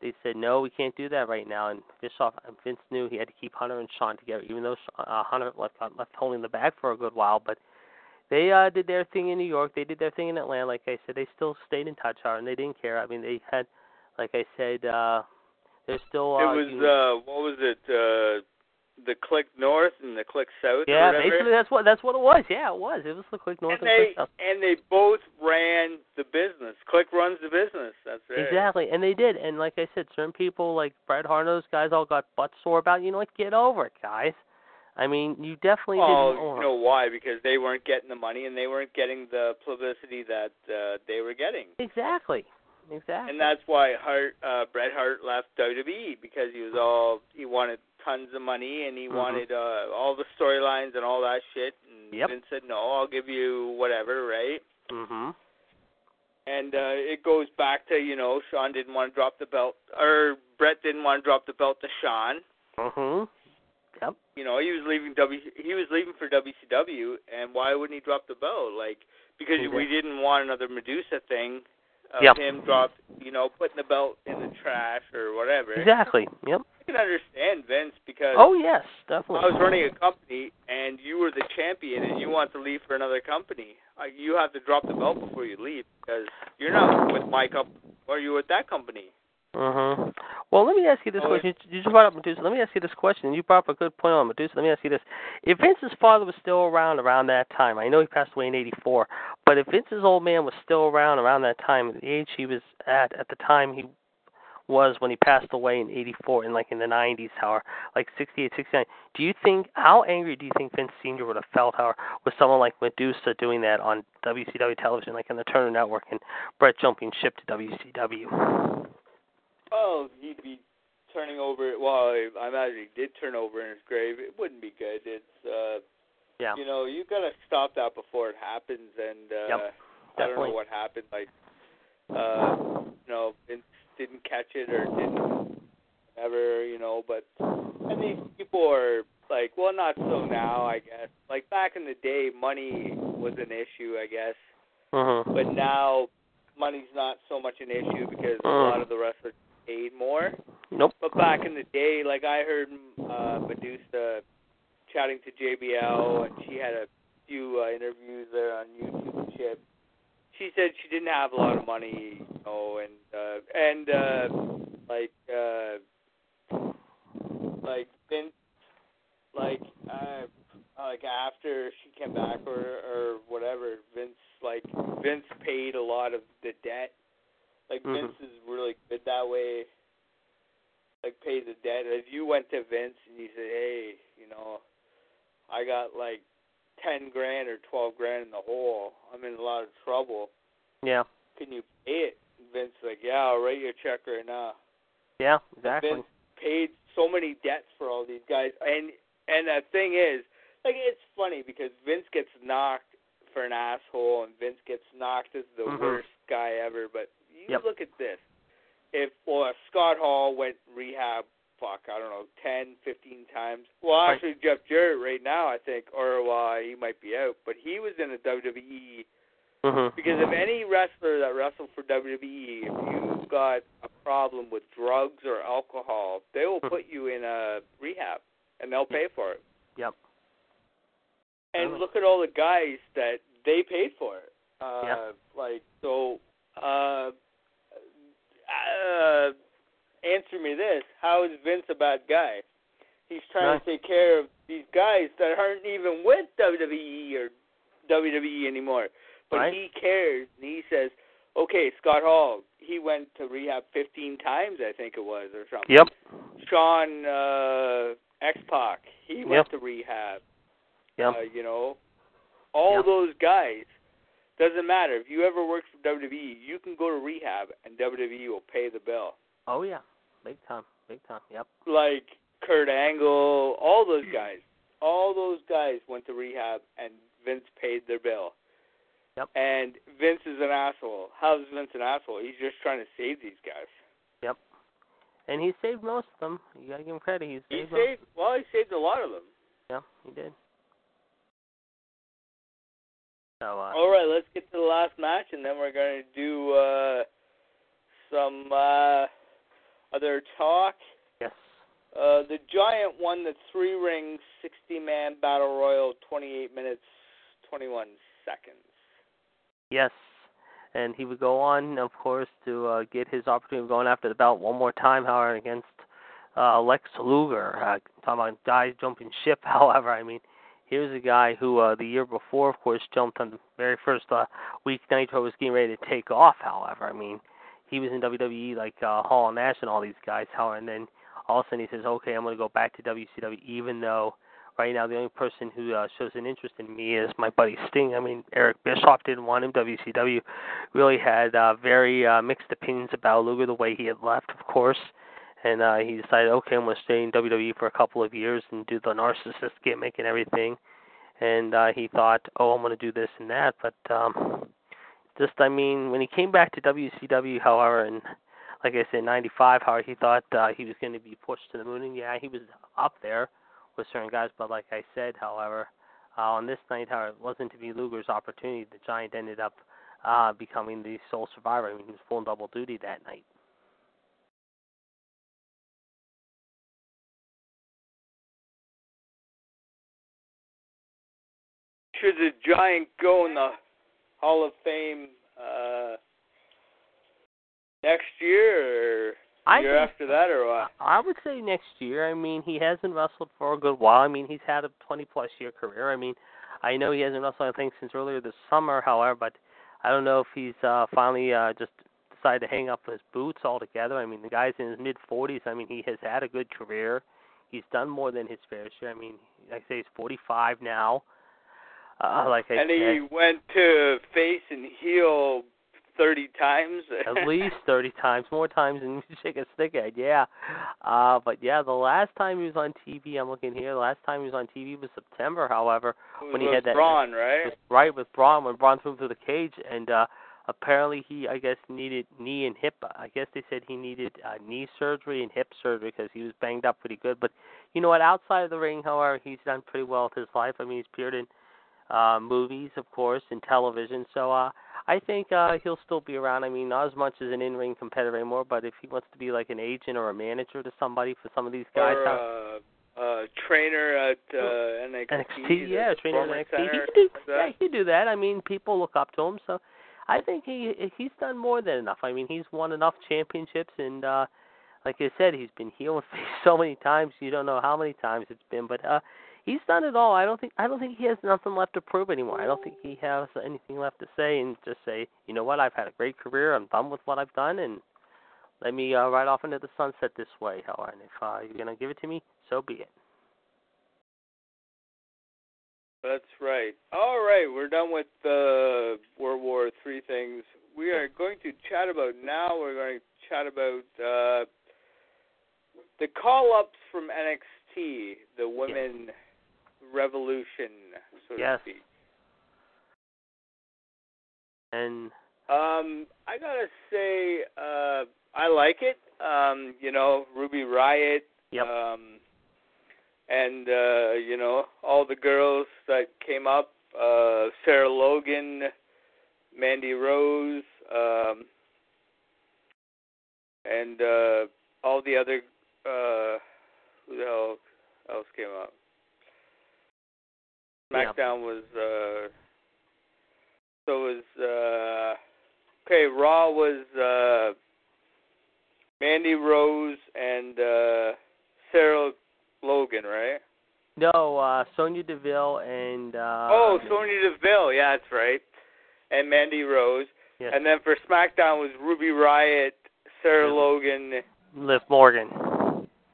A: they said no, we can't do that right now. And Bischoff Vince knew he had to keep Hunter and Shawn together, even though uh, Hunter left left holding the bag for a good while. But they uh did their thing in New York. They did their thing in Atlanta. Like I said, they still stayed in touch, Howard, and they didn't care. I mean, they had, like I said, uh they're still.
B: It
A: uh,
B: was
A: you-
B: uh what was it? Uh the Kliq North and the Kliq South
A: yeah, basically that's what that's what it was. Yeah, it was. It was the quick north
B: and
A: and
B: they
A: quick south.
B: and they both ran the business. Kliq runs the business. That's right.
A: Exactly, and they did. And like I said, certain people like Bret Hart, those guys all got butt sore about. it. You know what? Get over it, guys. I mean, you definitely
B: Well,
A: didn't.
B: you know why? Because they weren't getting the money and they weren't getting the publicity that uh, they were getting.
A: Exactly. Exactly.
B: And that's why Hart, uh, Bret Hart left WWE because he was all he wanted tons of money and he
A: Mhm.
B: wanted uh, all the storylines and all that shit. And
A: Yep.
B: Vince said, "No, I'll give you whatever, right?"
A: mhm.
B: And uh, it goes back to you know Shawn didn't want to drop the belt, or Bret didn't want to drop the belt to Shawn.
A: Mhm. Yep.
B: You know he was leaving W, he was leaving for WCW, and why wouldn't he drop the belt? Like because we didn't want another Madusa thing of
A: Yep.
B: him drop, you know, putting the belt in the trash or whatever.
A: Exactly. Yep.
B: I can understand Vince because
A: Oh yes, definitely.
B: I was running a company and you were the champion and you want to leave for another company. Uh, you have to drop the belt before you leave because you're not with my company or you're with that company.
A: Mhm. Well, let me ask you this
B: Oh,
A: question. You just brought up Madusa. Let me ask you this question. You brought up a good point on Madusa. Let me ask you this: If Vince's father was still around around that time, I know he passed away in '84, but if Vince's old man was still around around that time, the age he was at at the time he was when he passed away in '84, in like in the '90s, however, like '68, '69, do you think how angry do you think Vince Senior would have felt, however, with someone like Madusa doing that on WCW television, like on the Turner Network, and Bret jumping ship to WCW?
B: Oh, he'd be turning over. Well, I I imagine he did turn over in his grave. It wouldn't be good. It's uh,
A: Yeah.
B: you know, you gotta stop that before it happens. And uh,
A: Yep,
B: I don't know what happened. Like, uh, you know, Vince didn't catch it or didn't ever, you know. But and these people are like, well, not so now, I guess. Like back in the day, money was an issue, I guess.
A: Mhm.
B: But now, money's not so much an issue because a
A: Mm.
B: lot of the wrestlers paid more.
A: Nope.
B: But back in the day, like I heard uh, Madusa chatting to JBL, and she had a few uh, interviews there on YouTube and shit. She said she didn't have a lot of money, you know, and uh, and uh, like uh, like Vince, like uh, like after she came back or or whatever, Vince like Vince paid a lot of the debt. Like
A: Mhm.
B: Vince is really good that way. Like pay the debt. If you went to Vince and you said, "Hey, you know, I got like ten grand or twelve grand in the hole. I'm in a lot of trouble.
A: Yeah.
B: Can you pay it?" And Vince like, "Yeah, I'll write you a check right now."
A: Yeah. Exactly.
B: Vince paid so many debts for all these guys, and and the thing is, like, it's funny because Vince gets knocked for an asshole, and Vince gets knocked as the
A: Mhm.
B: worst guy ever. But you
A: Yep.
B: look at this: if well, if Scott Hall went rehab, fuck, I don't know, ten, fifteen times. Well,
A: Right.
B: actually, Jeff Jarrett right now, I think, or well, he might be out, but he was in the WWE
A: Mhm.
B: because if any wrestler that wrestled for WWE, if you've got a problem with drugs or alcohol, they will
A: Hmm.
B: put you in a rehab and they'll pay for it.
A: Yep.
B: And look at all the guys that they paid for it. Uh
A: Yeah.
B: like so uh uh answer me this. How is Vince a bad guy? He's trying to take care of these guys that aren't even with WWE or WWE anymore. But
A: Right.
B: he cares and he says, Okay, Scott Hall, he went to rehab fifteen times I think it was or something.
A: Yep.
B: Sean uh X Pac, he went
A: Yep.
B: to rehab.
A: Yep.
B: Uh, you know, all
A: Yep.
B: those guys, Doesn't matter if you ever worked for WWE, you can go to rehab and WWE will pay the bill.
A: Oh yeah, big time, big time. Yep.
B: Like Kurt Angle, all those guys, all those guys went to rehab and Vince paid their bill.
A: Yep.
B: And Vince is an asshole. How's Vince an asshole? He's just trying to save these guys. Yep.
A: And he saved most of them. You gotta give him credit. He
B: He
A: saved. most-
B: saved. Well, he saved a lot of them.
A: Yeah, he did. So uh,
B: All right, let's get to the last match, and then we're going to do uh, some uh, other talk.
A: yes,
B: Uh, the Giant won the three ring, 60 man battle royal, 28 minutes, 21 seconds.
A: yes, and he would go on, of course, to uh, get his opportunity of going after the belt one more time, however, against uh, Lex Luger. Uh, talking about guys jumping ship. However, I mean, here's a guy who uh, the year before, of course, jumped on the very first uh, week Nitro was getting ready to take off. However, I mean, he was in WWE like uh, Hall and Nash and all these guys. However, and then all of a sudden he says, "Okay, I'm going to go back to WCW," even though right now the only person who uh, shows an interest in me is my buddy Sting. I mean, Eric Bischoff didn't want him. WCW really had uh, very uh, mixed opinions about Luger the way he had left, of course. And uh, he decided, okay, I'm going to stay in WWE for a couple of years and do the narcissist gimmick and everything. And uh, he thought, oh, I'm going to do this and that. But um, just, I mean, when he came back to WCW, however, and like I said, '95, however, he thought uh, he was going to be pushed to the moon. And yeah, he was up there with certain guys, but like I said, however, uh, on this night, however, it wasn't to be Luger's opportunity. The Giant ended up uh, becoming the sole survivor. I mean, he was full double duty that night.
B: Should the Giant go in the Hall of Fame uh, next year or
A: I
B: year
A: think-
B: after that, or what?
A: I would say next year. I mean, he hasn't wrestled for a good while. I mean, he's had a 20 plus year career. I mean, I know he hasn't wrestled I think since earlier this summer, however, but I don't know if he's uh finally uh just decided to hang up his boots altogether. I mean, the guy's in his mid 40s. I mean, he has had a good career. He's done more than his fair share. I mean, like I say he's 45 now. Uh like I
B: and he went to face and heel thirty times.
A: at least 30 times, more times than you shake a stick at. Yeah. Uh but yeah, the last time he was on TV, I'm looking here, the last time he was on TV was September, however, when he had that
B: Braun, right?
A: was right with Braun when Braun threw him through the cage and uh apparently he I guess needed knee and hip I guess they said he needed uh, knee surgery and hip surgery because he was banged up pretty good. But you know what, outside of the ring, however, he's done pretty well with his life. I mean he's appeared in uh movies of course and television. So uh I think uh he'll still be around. I mean, not as much as an in ring competitor anymore, but if he wants to be like an agent or a manager to somebody for some of these guys
B: or uh, uh, trainer at uh, NXT.
A: NXT, yeah, trainer at NXT. He
B: Center,
A: could do,
B: that.
A: yeah, he could do that. I mean, people look up to him, so I think he he's done more than enough. I mean, he's won enough championships, and uh like I said, he's been face so many times. You don't know how many times it's been, but uh he's done it all. I don't think I don't think he has nothing left to prove anymore. I don't think he has anything left to say and just say, you know what, I've had a great career. I'm done with what I've done, and let me uh, ride off into the sunset this way. And if uh, you're gonna give it to me, so be it.
B: That's right. All right, we're done with the World War Three things. We are going to chat about now. We're going to chat about uh, the call-ups from NXT, the Women Revolution, so
A: Yes.
B: to speak.
A: And
B: Um, I gotta say, uh, I like it. Um, you know, Ruby Riott.
A: Yep.
B: Um, and uh, you know, all the girls that came up, uh, Sarah Logan, Mandy Rose, um, and uh, all the other uh, who the hell else came up?
A: Yeah.
B: SmackDown was uh, so was uh, okay. Raw was uh, Mandy Rose and uh, Sarah Logan, right?
A: no, uh Sonya Deville and uh
B: oh, Sonya Deville, yeah, that's right. And Mandy Rose,
A: yes,
B: and then for SmackDown was Ruby Riott, Sarah
A: Yeah.
B: Logan,
A: Liv Morgan.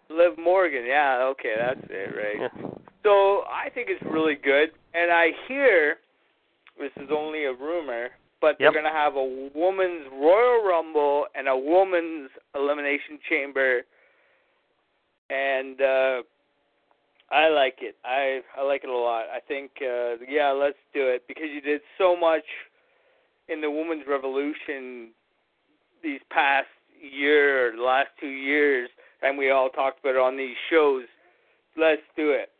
B: Liv Morgan. Yeah, okay, that's it, right?
A: Yeah.
B: So I think it's really good, and I hear this is only a rumor, but they're going to have a woman's Royal Rumble and a woman's Elimination Chamber, and uh, I like it. I I like it a lot. I think uh, yeah, let's do it because you did so much in the women's revolution these past year, or the last two years, and we all talked about it on these shows. Let's do it.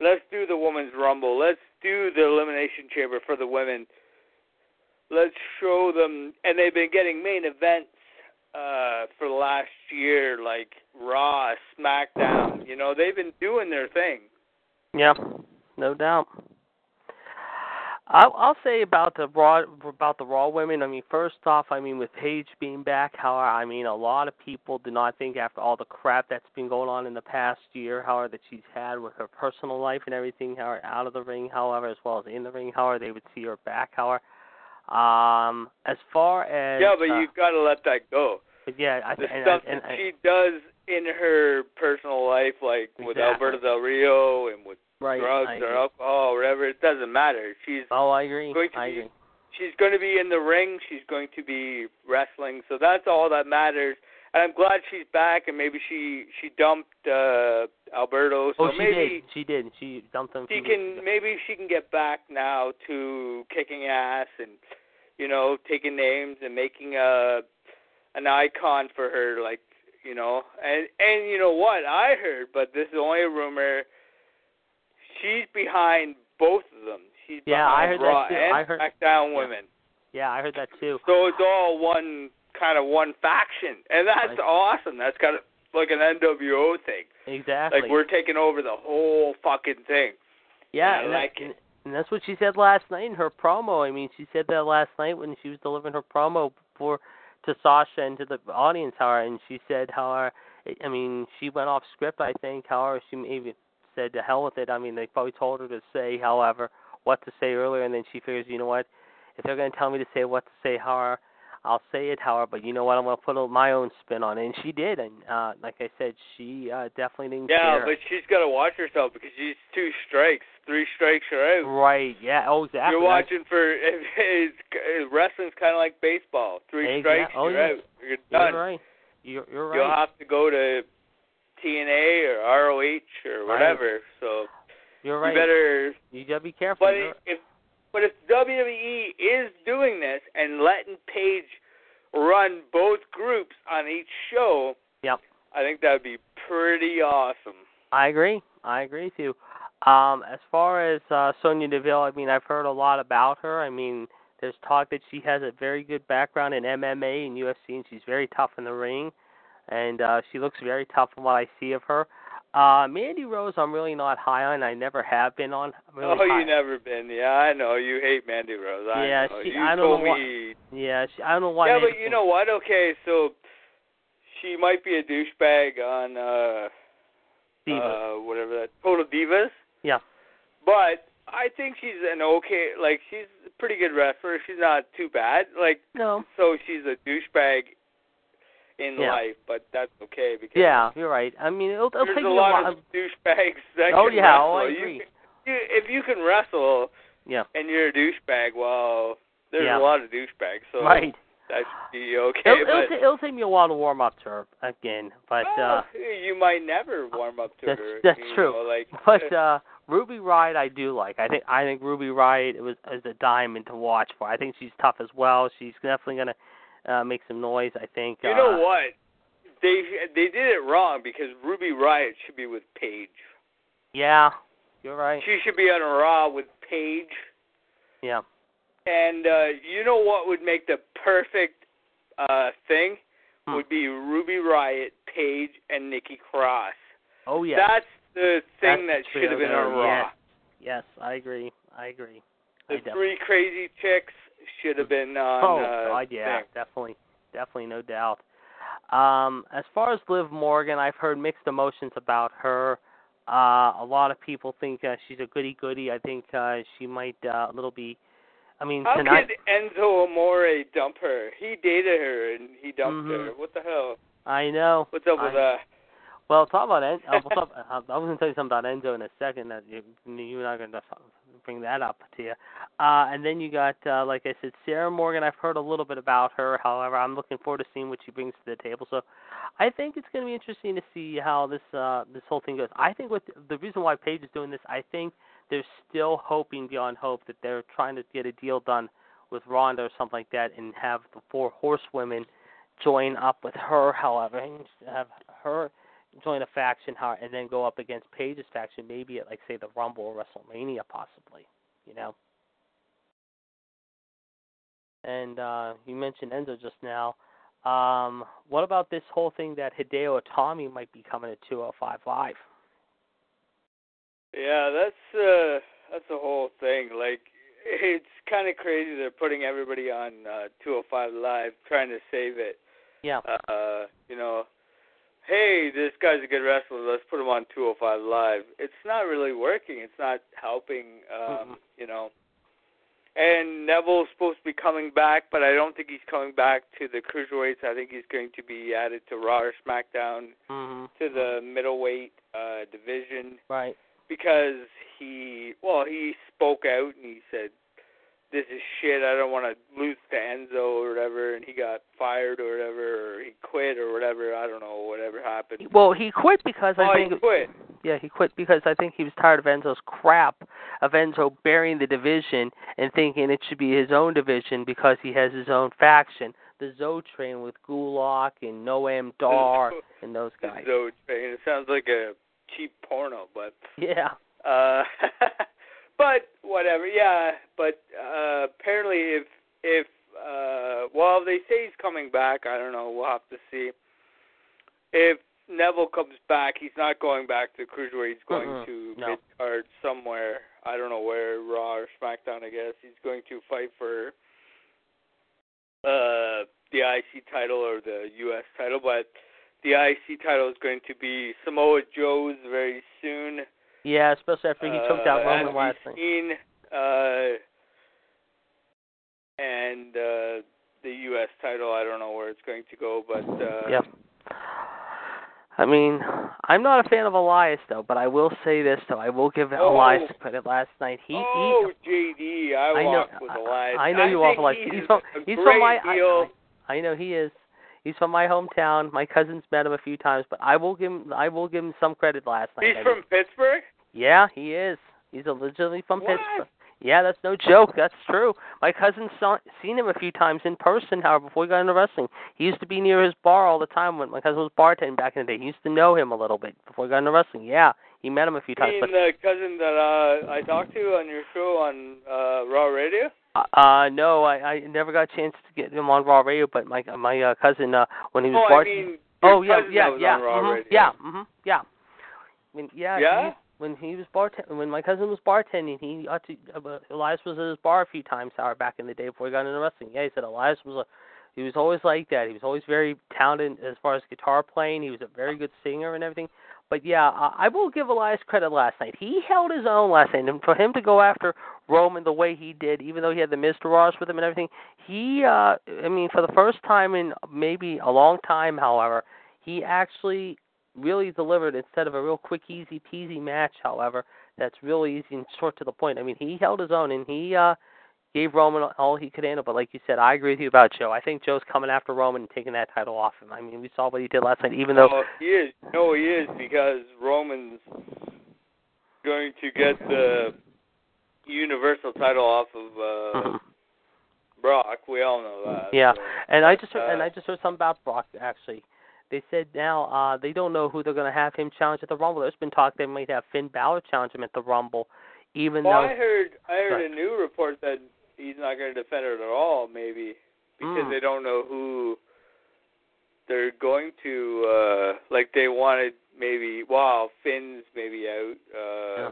B: Let's do the women's rumble. Let's do the elimination chamber for the women. Let's show them, and they've been getting main events uh, for the last year, like Raw, SmackDown. You know, they've been doing their thing.
A: Yeah, no doubt. I'll, I'll say about the raw about the raw women. I mean, first off, I mean with Paige being back, how I mean a lot of people do not think after all the crap that's been going on in the past year, however that she's had with her personal life and everything, however out of the ring, however as well as in the ring, however they would see her back, however. Um, as far as
B: yeah, but
A: uh,
B: you got to let that go.
A: but yeah, I
B: The
A: and,
B: stuff
A: and,
B: that she does in her personal life, like with
A: Exactly.
B: Alberto Del Rio and with
A: right,
B: drugs
A: I
B: or
A: agree.
B: alcohol or whatever, it doesn't matter. She's
A: Oh, I agree.
B: going to
A: I
B: be-
A: agree.
B: she's going to be in the ring. She's going to be wrestling. So that's all that matters. And I'm glad she's back. And maybe she she dumped uh Alberto. So
A: oh, she
B: maybe
A: did. She did. She dumped him.
B: she
A: a few weeks
B: can maybe she can get back now to kicking ass and you know taking names and making a an icon for her like you know and and you know what I heard but this is only a rumor she's behind both of them she's
A: Yeah, I
B: behind
A: heard that
B: Raw
A: too.
B: and
A: I heard-
B: SmackDown
A: yeah.
B: women
A: Yeah, I heard that too.
B: so it's all one kind of one faction and that's
A: Right.
B: awesome that's kind of like an NWO thing
A: Exactly.
B: like we're taking over the whole fucking thing
A: yeah,
B: I
A: and,
B: like
A: that, and, and that's what she said last night in her promo. I mean, she said that last night when she was delivering her promo for to Sasha and to the audience, How, and she said how I mean, she went off script. I think, however, she maybe said to hell with it. I mean, they probably told her to say, however, what to say earlier, and then she figures, you know what, if they're going to tell me to say what to say, however, I'll say it, however, but you know what, I'm going to put a, my own spin on it, and she did, and uh, like I said, she uh, definitely didn't
B: Yeah,
A: care.
B: but she's got to watch herself because she's two strikes, three strikes, you're out.
A: Right. Yeah. Oh, exactly.
B: You're watching for it's, wrestling's kind of like baseball. Three
A: Exact-
B: strikes,
A: oh,
B: you're
A: yeah.
B: out. You're
A: You're
B: done.
A: right. You're, you're
B: You'll have to go to TNA or ROH or
A: Right.
B: whatever. So
A: You're right.
B: you better.
A: You gotta be careful.
B: But
A: You're-
B: if but if WWE is doing this and letting Paige run both groups on each show,
A: Yep.
B: I think that would be pretty awesome.
A: I agree. I agree with you. Um, as far as uh, Sonya Deville, I mean, I've heard a lot about her. I mean, there's talk that she has a very good background in MMA and UFC, and she's very tough in the ring, and uh, she looks very tough from what I see of her. Uh, Mandy Rose, I'm really not high on. I never have been on. Really
B: oh, you never been. Yeah, I know. You hate Mandy Rose. I
A: Yeah,
B: know.
A: she-
B: you
A: I don't
B: told
A: know
B: me.
A: Yeah, she, I don't know why.
B: yeah, but you know what? Okay, so she might be a douchebag on uh
A: Divas.
B: uh whatever that Total Divas.
A: Yeah.
B: But I think she's an okay like she's a pretty good wrestler. She's not too bad. Like
A: no.
B: so she's a douchebag in
A: Yeah.
B: life, but that's okay because
A: Yeah, you're right. I mean, it'll, it'll take
B: a lot
A: a while.
B: of douchebags that
A: Oh,
B: can
A: yeah,
B: wrestle.
A: oh, I
B: You
A: agree.
B: can- you, if you can wrestle
A: Yeah.
B: and you're a douchebag, well, there's
A: Yeah.
B: a lot of douchebags, so
A: right.
B: that should be okay.
A: It'll, it'll,
B: but
A: it'll take me a while to warm up to her again, but uh,
B: you might never warm up to
A: that's-
B: her.
A: that's true.
B: Know, like,
A: but uh, Ruby Riott I do like. I think I think Ruby Riott was is a diamond to watch for. I think she's tough as well. She's definitely gonna uh, make some noise. I think.
B: you
A: uh,
B: know what? They they did it wrong because Ruby Riott should be with Paige.
A: Yeah, you're right.
B: She should be on Raw with Paige.
A: Yeah.
B: And uh you know what would make the perfect uh thing
A: Hmm.
B: would be Ruby Riott, Paige, and Nikki Cross.
A: Oh yeah.
B: That's the thing
A: That's
B: that should have been on Raw.
A: yes. Yes, I agree. I agree. I
B: The
A: definitely-
B: three crazy chicks should have been on.
A: oh
B: uh,
A: God, yeah,
B: thing.
A: definitely, definitely, no doubt. Um, as far as Liv Morgan, I've heard mixed emotions about her. Uh, a lot of people think uh, she's a goody goody. I think uh, she might uh, a little be. I mean,
B: How
A: tonight.
B: could Enzo Amore dump her? He dated her and he dumped
A: Mhm.
B: her. What the hell?
A: I know.
B: What's up with
A: I-
B: that?
A: Well, talk about En- uh, what's up? Uh, I was going to tell you something about Enzo in a second. That you, you and I are going to bring that up to you. Uh, and then you got, uh, like I said, Sarah Morgan. I've heard a little bit about her. However, I'm looking forward to seeing what she brings to the table. So, I think it's going to be interesting to see how this uh, this whole thing goes. I think what the reason why Paige is doing this, I think they're still hoping beyond hope that they're trying to get a deal done with Ronda or something like that, and have the four horsewomen join up with her. However, and have her join a faction, how and then go up against Paige's faction, maybe at like say the Rumble or WrestleMania, possibly. You know. And uh, you mentioned Enzo just now. Um, what about this whole thing that Hideo Itami might be coming to 205 Live?
B: Yeah, that's uh that's the whole thing. Like it's kind of crazy they're putting everybody on uh 205 live trying to save it.
A: Yeah.
B: Uh, you know, hey, this guy's a good wrestler. Let's put him on 205 live. It's not really working. It's not helping um,
A: Mhm.
B: you know. And Neville's supposed to be coming back, but I don't think he's coming back to the cruiserweights. I think he's going to be added to Raw or SmackDown
A: hmm
B: to the middleweight uh division
A: Right.
B: because he well he spoke out and he said this is shit i don't want to lose to enzo or whatever and he got fired or whatever or he quit or whatever i don't know whatever happened
A: Well, he quit because
B: oh,
A: I
B: he
A: think
B: quit
A: Yeah, he quit because I think he was tired of Enzo's crap, of Enzo burying the division and thinking it should be his own division because he has his own faction, the Zo Train with Gulak and Noam Dar and those guys.
B: so train it sounds like a cheap porno but
A: Yeah.
B: uh but whatever yeah but uh apparently if if uh well they say he's coming back i don't know we'll have to see if Neville comes back, he's not going back to cruiserweight. He's going
A: Mm-mm,
B: to
A: no.
B: mid card somewhere. I don't know where, Raw or SmackDown. I guess he's going to fight for uh the IC title or the US title, but the IC title is going to be Samoa Joe's very soon.
A: Yeah, especially after he took that
B: Uh,
A: Roman last night.
B: seen, uh, and uh, the U.S. title. I don't know where it's going to go, but uh,
A: Yep. I mean, I'm not a fan of Elias though, but I will say this though. I will give
B: Oh.
A: Elias credit last night. He
B: oh, JD, I,
A: I know
B: with Elias.
A: I know you walk with Elias.
B: He's,
A: He's from
B: a
A: he's
B: great
A: from my
B: deal.
A: I, I know he is. He's from my hometown. My cousins met him a few times, but I will give him I will give him some credit last night.
B: He's
A: I
B: from Pittsburgh.
A: Yeah, he is. He's originally from
B: What?
A: Pittsburgh. Yeah, that's no joke. That's true. My cousin saw seen him a few times in person. However, before he got into wrestling, he used to be near his bar all the time. When my cousin was bartending back in the day, he used to know him a little bit before he got into wrestling. Yeah, he met him a few
B: You
A: times.
B: mean
A: But
B: the cousin that uh, I talked to on your show on uh, Raw Radio?
A: uh, no, I I never got a chance to get him on Raw Radio. But my my uh, cousin uh, when he was
B: oh, I mean,
A: oh yeah yeah yeah mhm,
B: Radio.
A: yeah mhm yeah. When yeah
B: Yeah?
A: He- when he was bartend when my cousin was bartending, he got to uh, Elias was at his bar a few times. However, back in the day before he got into wrestling, yeah, he said Elias was a he was always like that. He was always very talented as far as guitar playing. He was a very good singer and everything. But yeah, I I will give Elias credit last night. He held his own last night, and for him to go after Roman the way he did, even though he had the Mr. Ross with him and everything, he uh I mean, for the first time in maybe a long time, however, he actually really delivered instead of a real quick, easy peasy match, however, that's really easy and short to the point. I mean, he held his own and he uh gave Roman all he could handle. But like you said, I agree with you about Joe. I think Joe's coming after Roman and taking that title off him. I mean, we saw what he did last night, even though
B: Oh, he is. No, he is because Roman's going to get the Universal title off of uh
A: Mhm.
B: Brock. We all know that.
A: Yeah,
B: so.
A: and I just heard, and
B: Uh,
A: I just heard something about Brock actually. They said now uh they don't know who they're going to have him challenge at the Rumble. There's been talk they might have Finn Balor challenge him at the Rumble, even
B: Well,
A: though
B: I heard I heard
A: Right.
B: a new report that he's not going to defend it at all, maybe because
A: Mm.
B: they don't know who they're going to. uh Like they wanted maybe wow Finn's maybe out, uh
A: Yeah.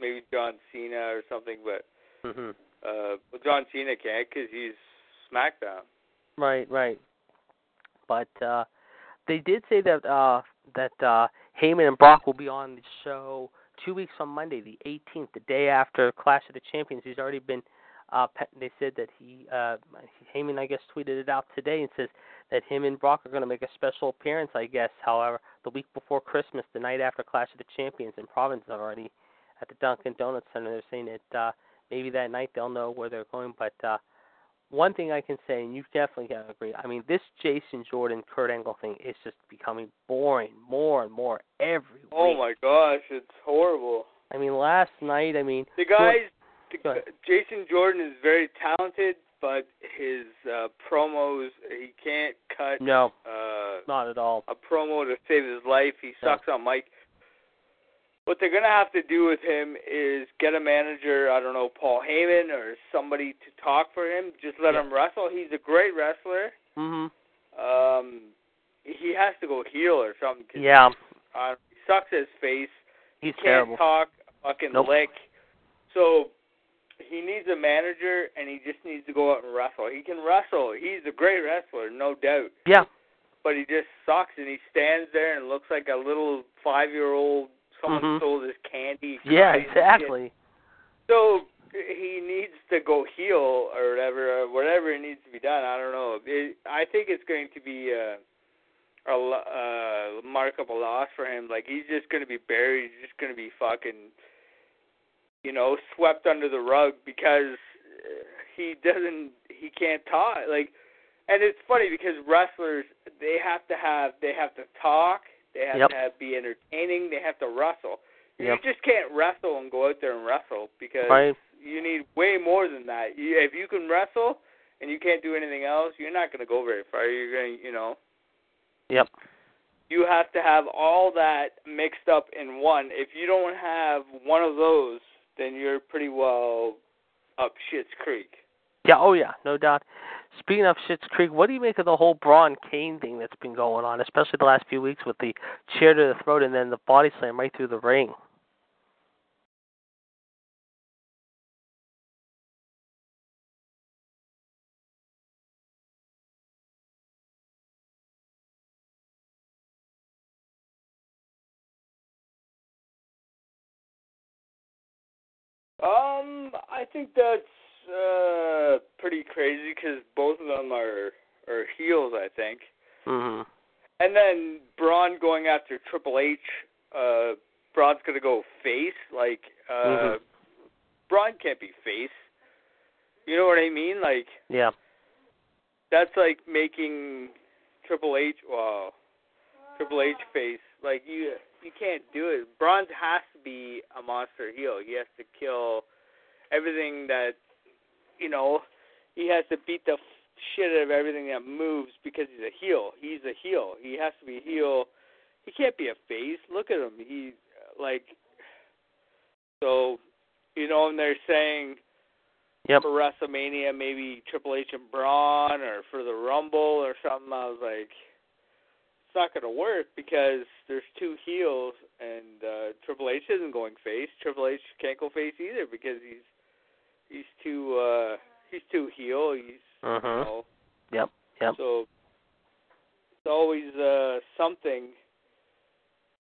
B: maybe John Cena or something, but
A: hmm
B: uh well John Cena can't because he's SmackDown.
A: Right, right. But uh they did say that uh that uh Heyman and Brock will be on the show two weeks on Monday, the 18th, the day after Clash of the Champions. He's already been Uh, they said that he, uh, Heyman, I guess, tweeted it out today and says that him and Brock are going to make a special appearance. I guess, however, the week before Christmas, the night after Clash of the Champions in Providence already at the Dunkin' Donuts Center. They're saying that uh, maybe that night they'll know where they're going. But uh, one thing I can say, and you definitely got to agree. I mean, this Jason Jordan Kurt Angle thing is just becoming boring more and more every week.
B: Oh my gosh, it's horrible.
A: I mean, last night, I mean,
B: The guys, the. Jason Jordan is very talented, but his uh promos, he can't cut
A: no,
B: uh
A: not at all.
B: a promo to save his life. He
A: No.
B: sucks on mic. What they're gonna have to do with him is get a manager. I don't know, Paul Heyman or somebody to talk for him. Just let
A: Yeah.
B: him wrestle. He's a great wrestler.
A: hmm
B: Um, he has to go heel or something. 'cause
A: Yeah,
B: uh, he sucks his face.
A: he's
B: can't
A: terrible.
B: talk, fucking
A: Nope.
B: lick. So he needs a manager, and he just needs to go out and wrestle. He can wrestle. He's a great wrestler, no doubt.
A: Yeah,
B: But he just sucks, and he stands there and looks like a little five-year-old. Someone
A: Mhm.
B: stole his candy.
A: yeah, exactly.
B: So he needs to go heal or whatever, or whatever needs to be done. I don't know. It, I think it's going to be a, a uh, remarkable loss for him. Like he's just going to be buried. He's just going to be fucking, you know, swept under the rug because he doesn't, he can't talk. Like, and it's funny because wrestlers they have to have, they have to talk. They have
A: Yep.
B: to have, be entertaining. They have to wrestle.
A: Yep.
B: You just can't wrestle and go out there and wrestle because
A: Right.
B: you need way more than that. You, if you can wrestle and you can't do anything else, you're not going to go very far. You're going to, you know,
A: Yep.
B: you have to have all that mixed up in one. If you don't have one of those, then you're pretty well up shit's creek.
A: Yeah, oh yeah, no doubt. Speaking of Schitt's Creek, what do you make of the whole Braun Kane thing that's been going on, especially the last few weeks with the chair to the throat and then the body slam right through the ring?
B: Um, I think that's uh pretty crazy because both of them are are heels. I think.
A: Mhm.
B: And then Braun going after Triple H. Uh, Braun's gonna go face. Like, uh,
A: Mhm.
B: Braun can't be face. You know what I mean? Like,
A: Yeah.
B: that's like making Triple H. Well, Triple H face. Like you, you can't do it. Braun has to be a monster heel. He has to kill everything that, you know, he has to beat the shit out of everything that moves because he's a heel. He's a heel. He has to be a heel. He can't be a face. Look at him. He like so, you know, and they're saying
A: Yep.
B: for WrestleMania, maybe Triple H and Braun, or for the Rumble or something. I was like, it's not going to work because there's two heels, and uh, Triple H isn't going face. Triple H can't go face either because he's he's too uh, he's too heel. He's you
A: Mhm.
B: know
A: Yep. Yep.
B: so it's always uh, something.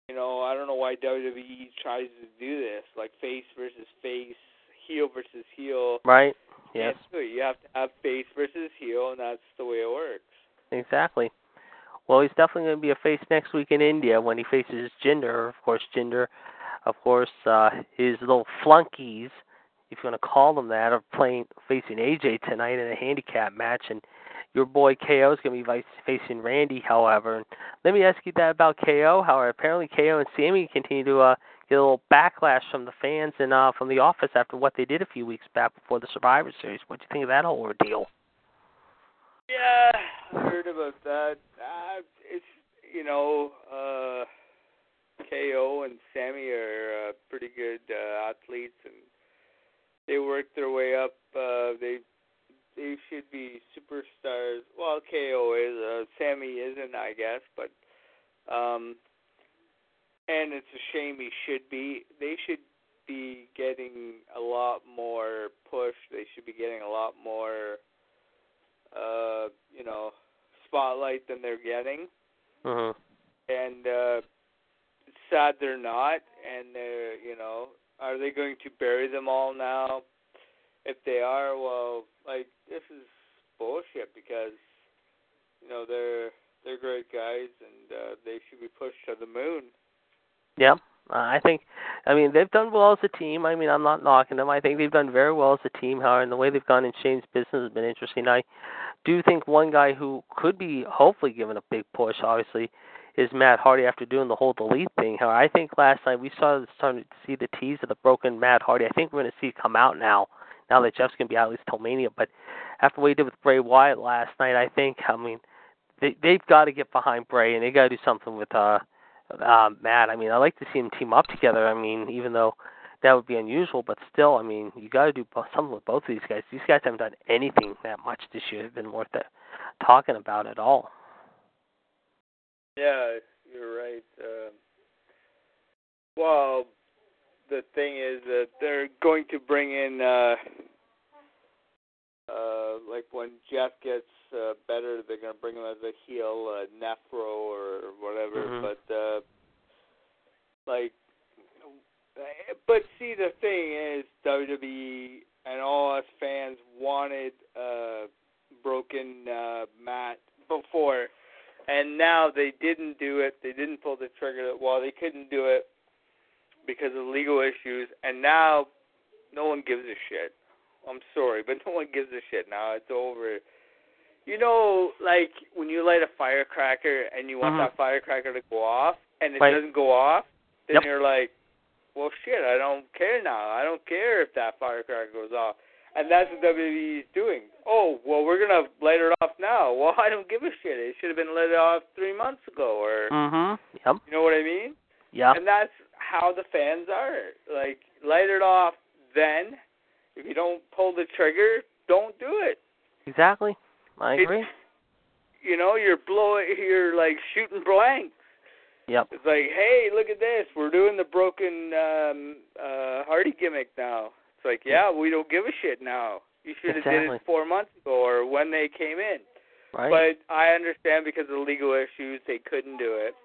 B: You know, I don't know why WWE tries to do this, like face versus face, heel versus heel.
A: Right. Yes.
B: Can't. You have to have face versus heel, and that's the way it works.
A: Exactly. Well, he's definitely going to be a face next week in India when he faces Jinder. Of course, Jinder, of course, uh, his little flunkies, if you want to call them that, are playing facing AJ tonight in a handicap match, and your boy KO is going to be facing Randy. However, let me ask you that about KO. However, apparently KO and Sammy continue to uh, get a little backlash from the fans and uh, from the office after what they did a few weeks back before the Survivor Series. What do you think of that whole ordeal?
B: Yeah, I heard about that. Uh, it's you know, uh, KO and Sammy are uh, pretty good uh, athletes, and they worked their way up. Uh, they they should be superstars. Well, KO is. Uh, Sammy isn't, I guess, but um, and it's a shame he should be. They should be getting a lot more push. They should be getting a lot more uh, you know, spotlight than they're getting.
A: Mhm.
B: And uh sad they're not and they're you know, are they going to bury them all now? if they are, well, like this is bullshit because you know they're they're great guys and uh, they should be pushed to the moon.
A: Yeah, uh, I think. I mean, they've done well as a team. I mean, I'm not knocking them. I think they've done very well as a team. However, and the way they've gone in Shane's business has been interesting. I do think one guy who could be hopefully given a big push, obviously, is Matt Hardy after doing the whole delete thing. However, I think last night we saw starting to see the tease of the broken Matt Hardy. I think we're going to see it come out now. Now that Jeff's going to be out at least till Mania, but after what he did with Bray Wyatt last night, I think I mean they they've got to get behind Bray and they got to do something with uh uh Matt. I mean, I like to see them team up together. I mean, even though that would be unusual, but still, I mean, you got to do something with both of these guys. These guys haven't done anything that much this year. Have been worth it, talking about at all.
B: Yeah, you're right. Uh, well, the thing is that they're going to bring in, uh, uh, like when Jeff gets uh, better, they're going to bring him as a heel, uh, Nephro or whatever.
A: Mhm.
B: But uh, like, but see, the thing is, WWE and all us fans wanted uh, broken uh, Matt before, and now they didn't do it. They didn't pull the trigger. Well, they couldn't do it because of legal issues, and now no one gives a shit. I'm sorry, but no one gives a shit now. It's over. You know, like when you light a firecracker and you want
A: Mhm.
B: that firecracker to go off, and it
A: Right.
B: doesn't go off, then
A: Yep.
B: you're like, well, shit, I don't care now. I don't care if that firecracker goes off. And that's what WWE is doing. Oh, well, we're going to light it off now. Well, I don't give a shit. It should have been lit off three months ago, or,
A: Mhm. Yep.
B: you know what I mean?
A: Yeah.
B: And that's how the fans are. Like, light it off then. If you don't pull the trigger, don't do it.
A: Exactly. I
B: It's-
A: agree.
B: You know, you're blowing, you're like shooting blanks.
A: Yep.
B: It's like, hey, look at this. We're doing the broken um uh Hardy gimmick now. It's like, yeah, we don't give a shit now. You should have did it four months ago or when they came in.
A: Right.
B: But I understand because of legal issues they couldn't do it.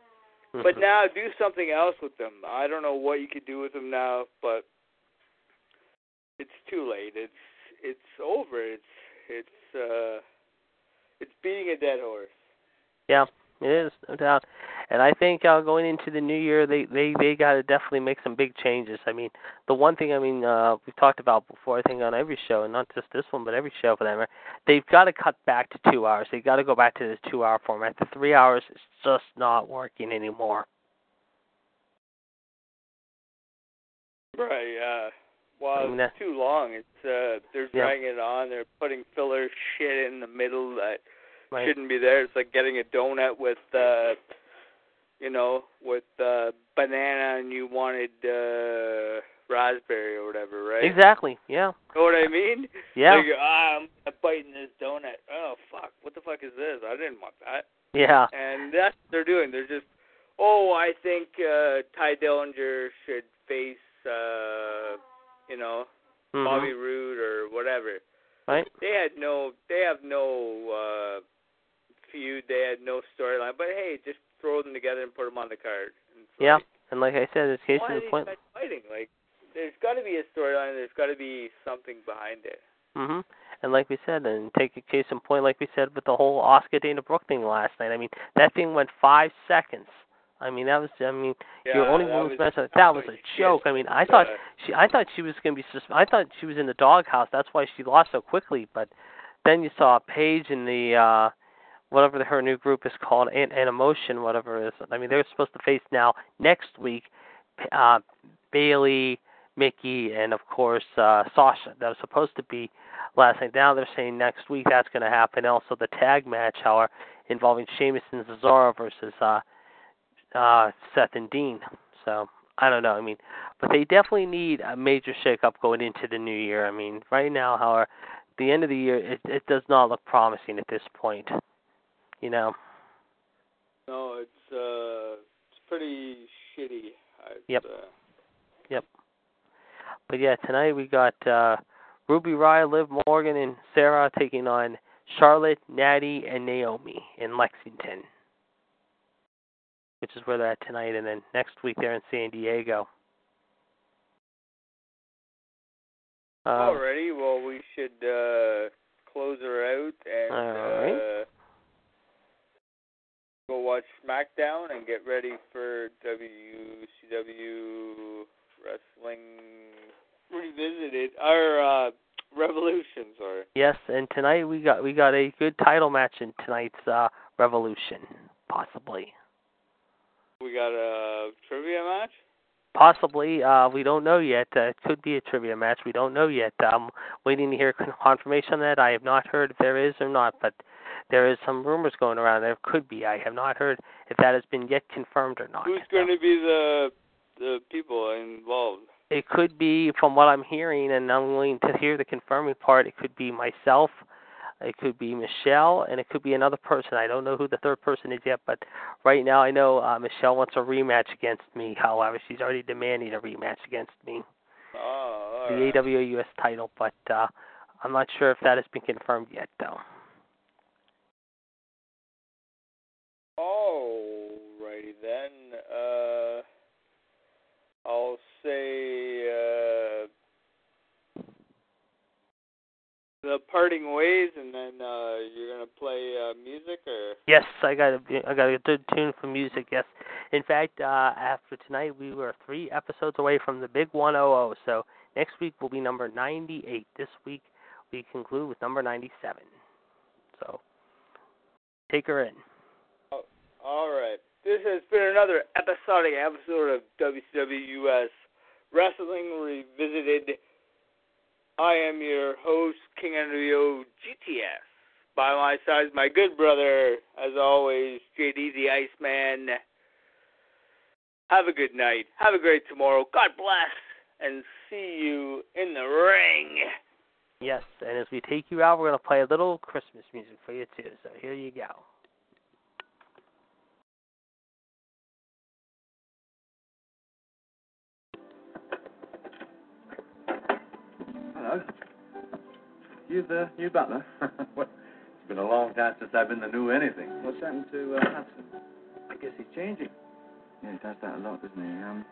B: But
A: Mhm.
B: now do something else with them. I don't know what you could do with them now, but it's too late. It's it's over. It's it's uh it's beating a dead horse.
A: Yeah, it is no doubt. And I think uh, going into the new year, they they they got to definitely make some big changes. I mean, the one thing I mean uh, we've talked about before, I think on every show, and not just this one, but every show for that matter, they've got to cut back to two hours. They've got to go back to this two-hour format. The three hours is just not working anymore.
B: Right, yeah. Well,
A: I mean,
B: it's too long. It's uh they're
A: Yeah.
B: dragging it on. They're putting filler shit in the middle that
A: Right.
B: shouldn't be there. It's like getting a donut with uh you know, with uh banana and you wanted uh raspberry or whatever, right?
A: Exactly. Yeah.
B: Know what I mean?
A: Yeah.
B: Like, ah, I'm in this donut. Oh fuck, what the fuck is this? I didn't want that.
A: Yeah.
B: And that's what they're doing. They're just, oh, I think uh Tye Dillinger should face, uh you know,
A: Mhm.
B: Bobby Roode or whatever.
A: Right.
B: They had no, they have no uh feud. They had no storyline. But hey, just throw them together and put them on the card. And
A: Yeah.
B: like,
A: And like I said, it's case
B: why
A: the point.
B: fighting? Like, there's got to be a storyline. There's got to be something behind it.
A: hmm And like we said, and take a case in point, like we said with the whole Asuka Dana Brooke thing last night. I mean, that thing went five seconds. I mean, that was. I mean,
B: Yeah,
A: your only
B: that
A: one was
B: was-
A: That was a joke. I mean, I thought she. I thought she was going to be. Sus- I thought she was in the doghouse. That's why she lost so quickly. But then you saw Paige in the. uh whatever her new group is called, and, an emotion, whatever it is. I mean, they're supposed to face now next week, uh, Bayley, Mickie, and of course uh, Sasha. That was supposed to be last night. Now they're saying next week that's going to happen. Also, the tag match, however, involving Sheamus and Cesaro versus uh, uh, Seth and Dean. So I don't know. I mean, but they definitely need a major shakeup going into the new year. I mean, right now, however, the end of the year it, it does not look promising at this point. You know.
B: no, it's uh, it's pretty shitty. I'd,
A: Yep.
B: Uh,
A: But yeah, tonight we got uh Ruby Riott, Liv Morgan, and Sarah taking on Charlotte, Natty, and Naomi in Lexington, which is where they're at tonight. And then next week they're in San Diego. Uh,
B: Alrighty, well we should uh close her out and
A: Alright.
B: uh go watch SmackDown and get ready for WCW Wrestling Revisited or uh Revolution, sorry.
A: Yes, and tonight we got we got a good title match in tonight's uh, Revolution, possibly.
B: We got a trivia match?
A: Possibly, uh, we don't know yet. Uh, it could be a trivia match. We don't know yet. I'm waiting to hear confirmation on that. I have not heard if there is or not, but there is some rumors going around. There could be. I have not heard if that has been yet confirmed or not.
B: Who's going to be the the people involved?
A: It could be, from what I'm hearing, and I'm willing to hear the confirming part. It could be myself, it could be Michelle, and it could be another person. I don't know who the third person is yet, but right now I know uh, Michelle wants a rematch against me. However, she's already demanding a rematch against me,
B: Oh,
A: the. AWA US title. But uh, I'm not sure if that has been confirmed yet, though.
B: Alrighty then. Uh, I'll say uh, the parting ways, and then uh, you're gonna play uh, music, or
A: Yes, I got a I got a good tune for music. Yes, in fact, uh, after tonight we were three episodes away from the big 100. So next week will be number 98. This week we conclude with number 97. So take her in.
B: All right. This has been another episodic episode of WCW US Wrestling Revisited. I am your host, King NWO GTS. By my side is my good brother, as always, JD the Iceman. Have a good night. Have a great tomorrow. God bless, and see you in the ring.
A: Yes, and as we take you out, we're going to play a little Christmas music for you too. So here you go.
F: Hello. You the new butler? well, it's been a long time since I've been the new anything. What's happened to uh, Hudson? I guess he's changing.
G: Yeah, he does that a lot, doesn't he? Um,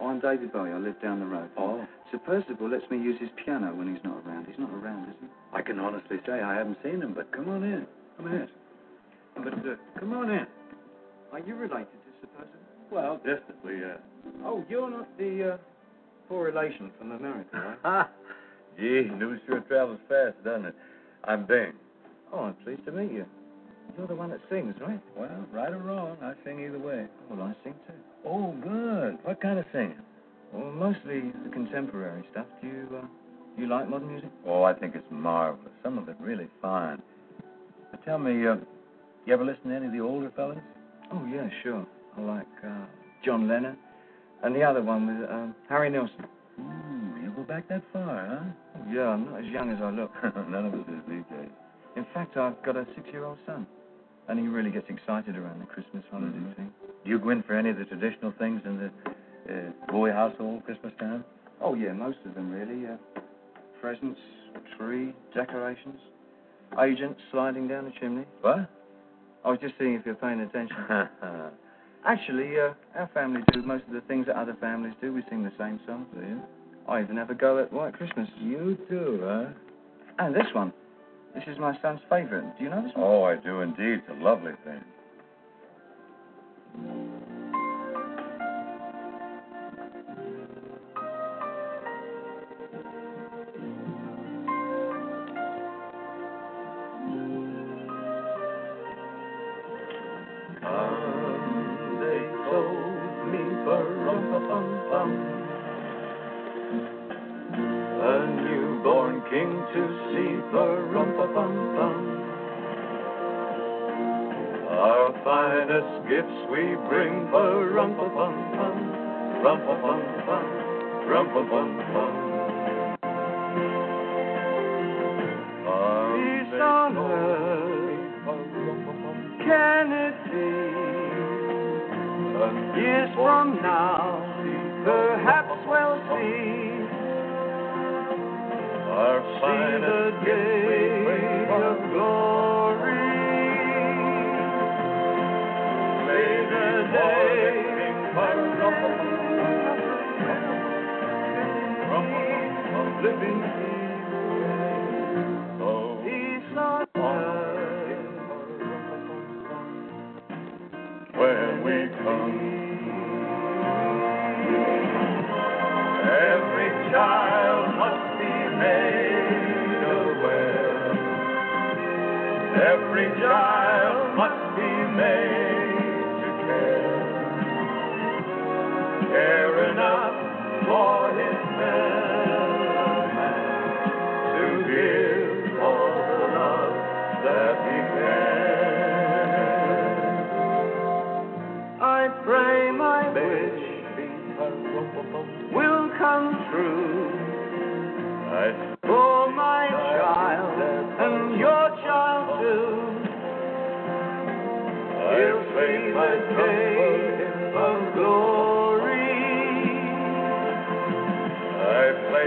G: oh, I'm David Bowie. I live down the road.
F: Oh,
G: Sir Percival lets me use his piano when he's not around. He's not around, is he?
F: I can honestly say I haven't seen him, but come on in. Come in. But uh, come on in.
G: Are you related to Sir Percival?
F: Well, distantly, yes.
G: Oh, you're not the uh, poor relation from America, right?
F: Ha! Gee, news sure travels fast, doesn't it? I'm Bing.
G: oh, I'm pleased to meet you. You're the one that sings, right?
F: Well, right or wrong, I sing either way.
G: Well, I sing too.
F: Oh, good. What kind of singing?
G: Well, mostly the contemporary stuff. Do you, uh, you like modern music?
F: Oh, I think it's marvelous. Some of it really fine. But tell me, uh, you ever listen to any of the older fellas?
G: Oh, yeah, sure. I like uh, John Lennon and the other one with um, Harry Nilsson.
F: Ooh, you go back that far, huh?
G: Yeah, I'm not as young as I look.
F: None of us is these days.
G: In fact, I've got a six-year-old son, and he really gets excited around the Christmas holiday
F: Mhm.
G: thing.
F: Do you go in for any of the traditional things in the uh, Bowie household Christmas time?
G: Oh, yeah, most of them, really. Uh, presents, tree, decorations, agents sliding down the chimney.
F: What?
G: I was just seeing if you're paying attention. Actually, uh, our family do most of the things that other families do. We sing the same songs.
F: Do you?
G: I even have a go at White Christmas.
F: You too, huh?
G: And this one. This is my son's favourite. Do you know this one?
F: Oh, I do indeed. It's a lovely thing.
G: Rum-pa-pum-pum. Peace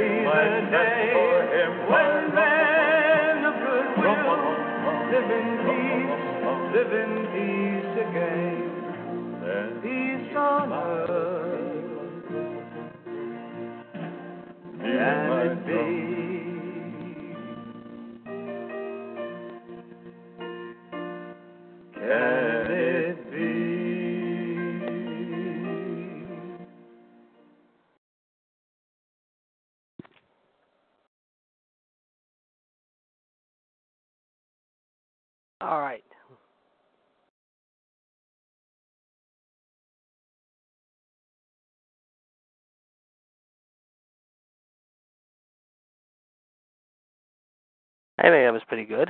H: Place day for him when men of goodwill live in peace, live in peace again. Peace on earth. Can it be?
A: I think that was pretty good.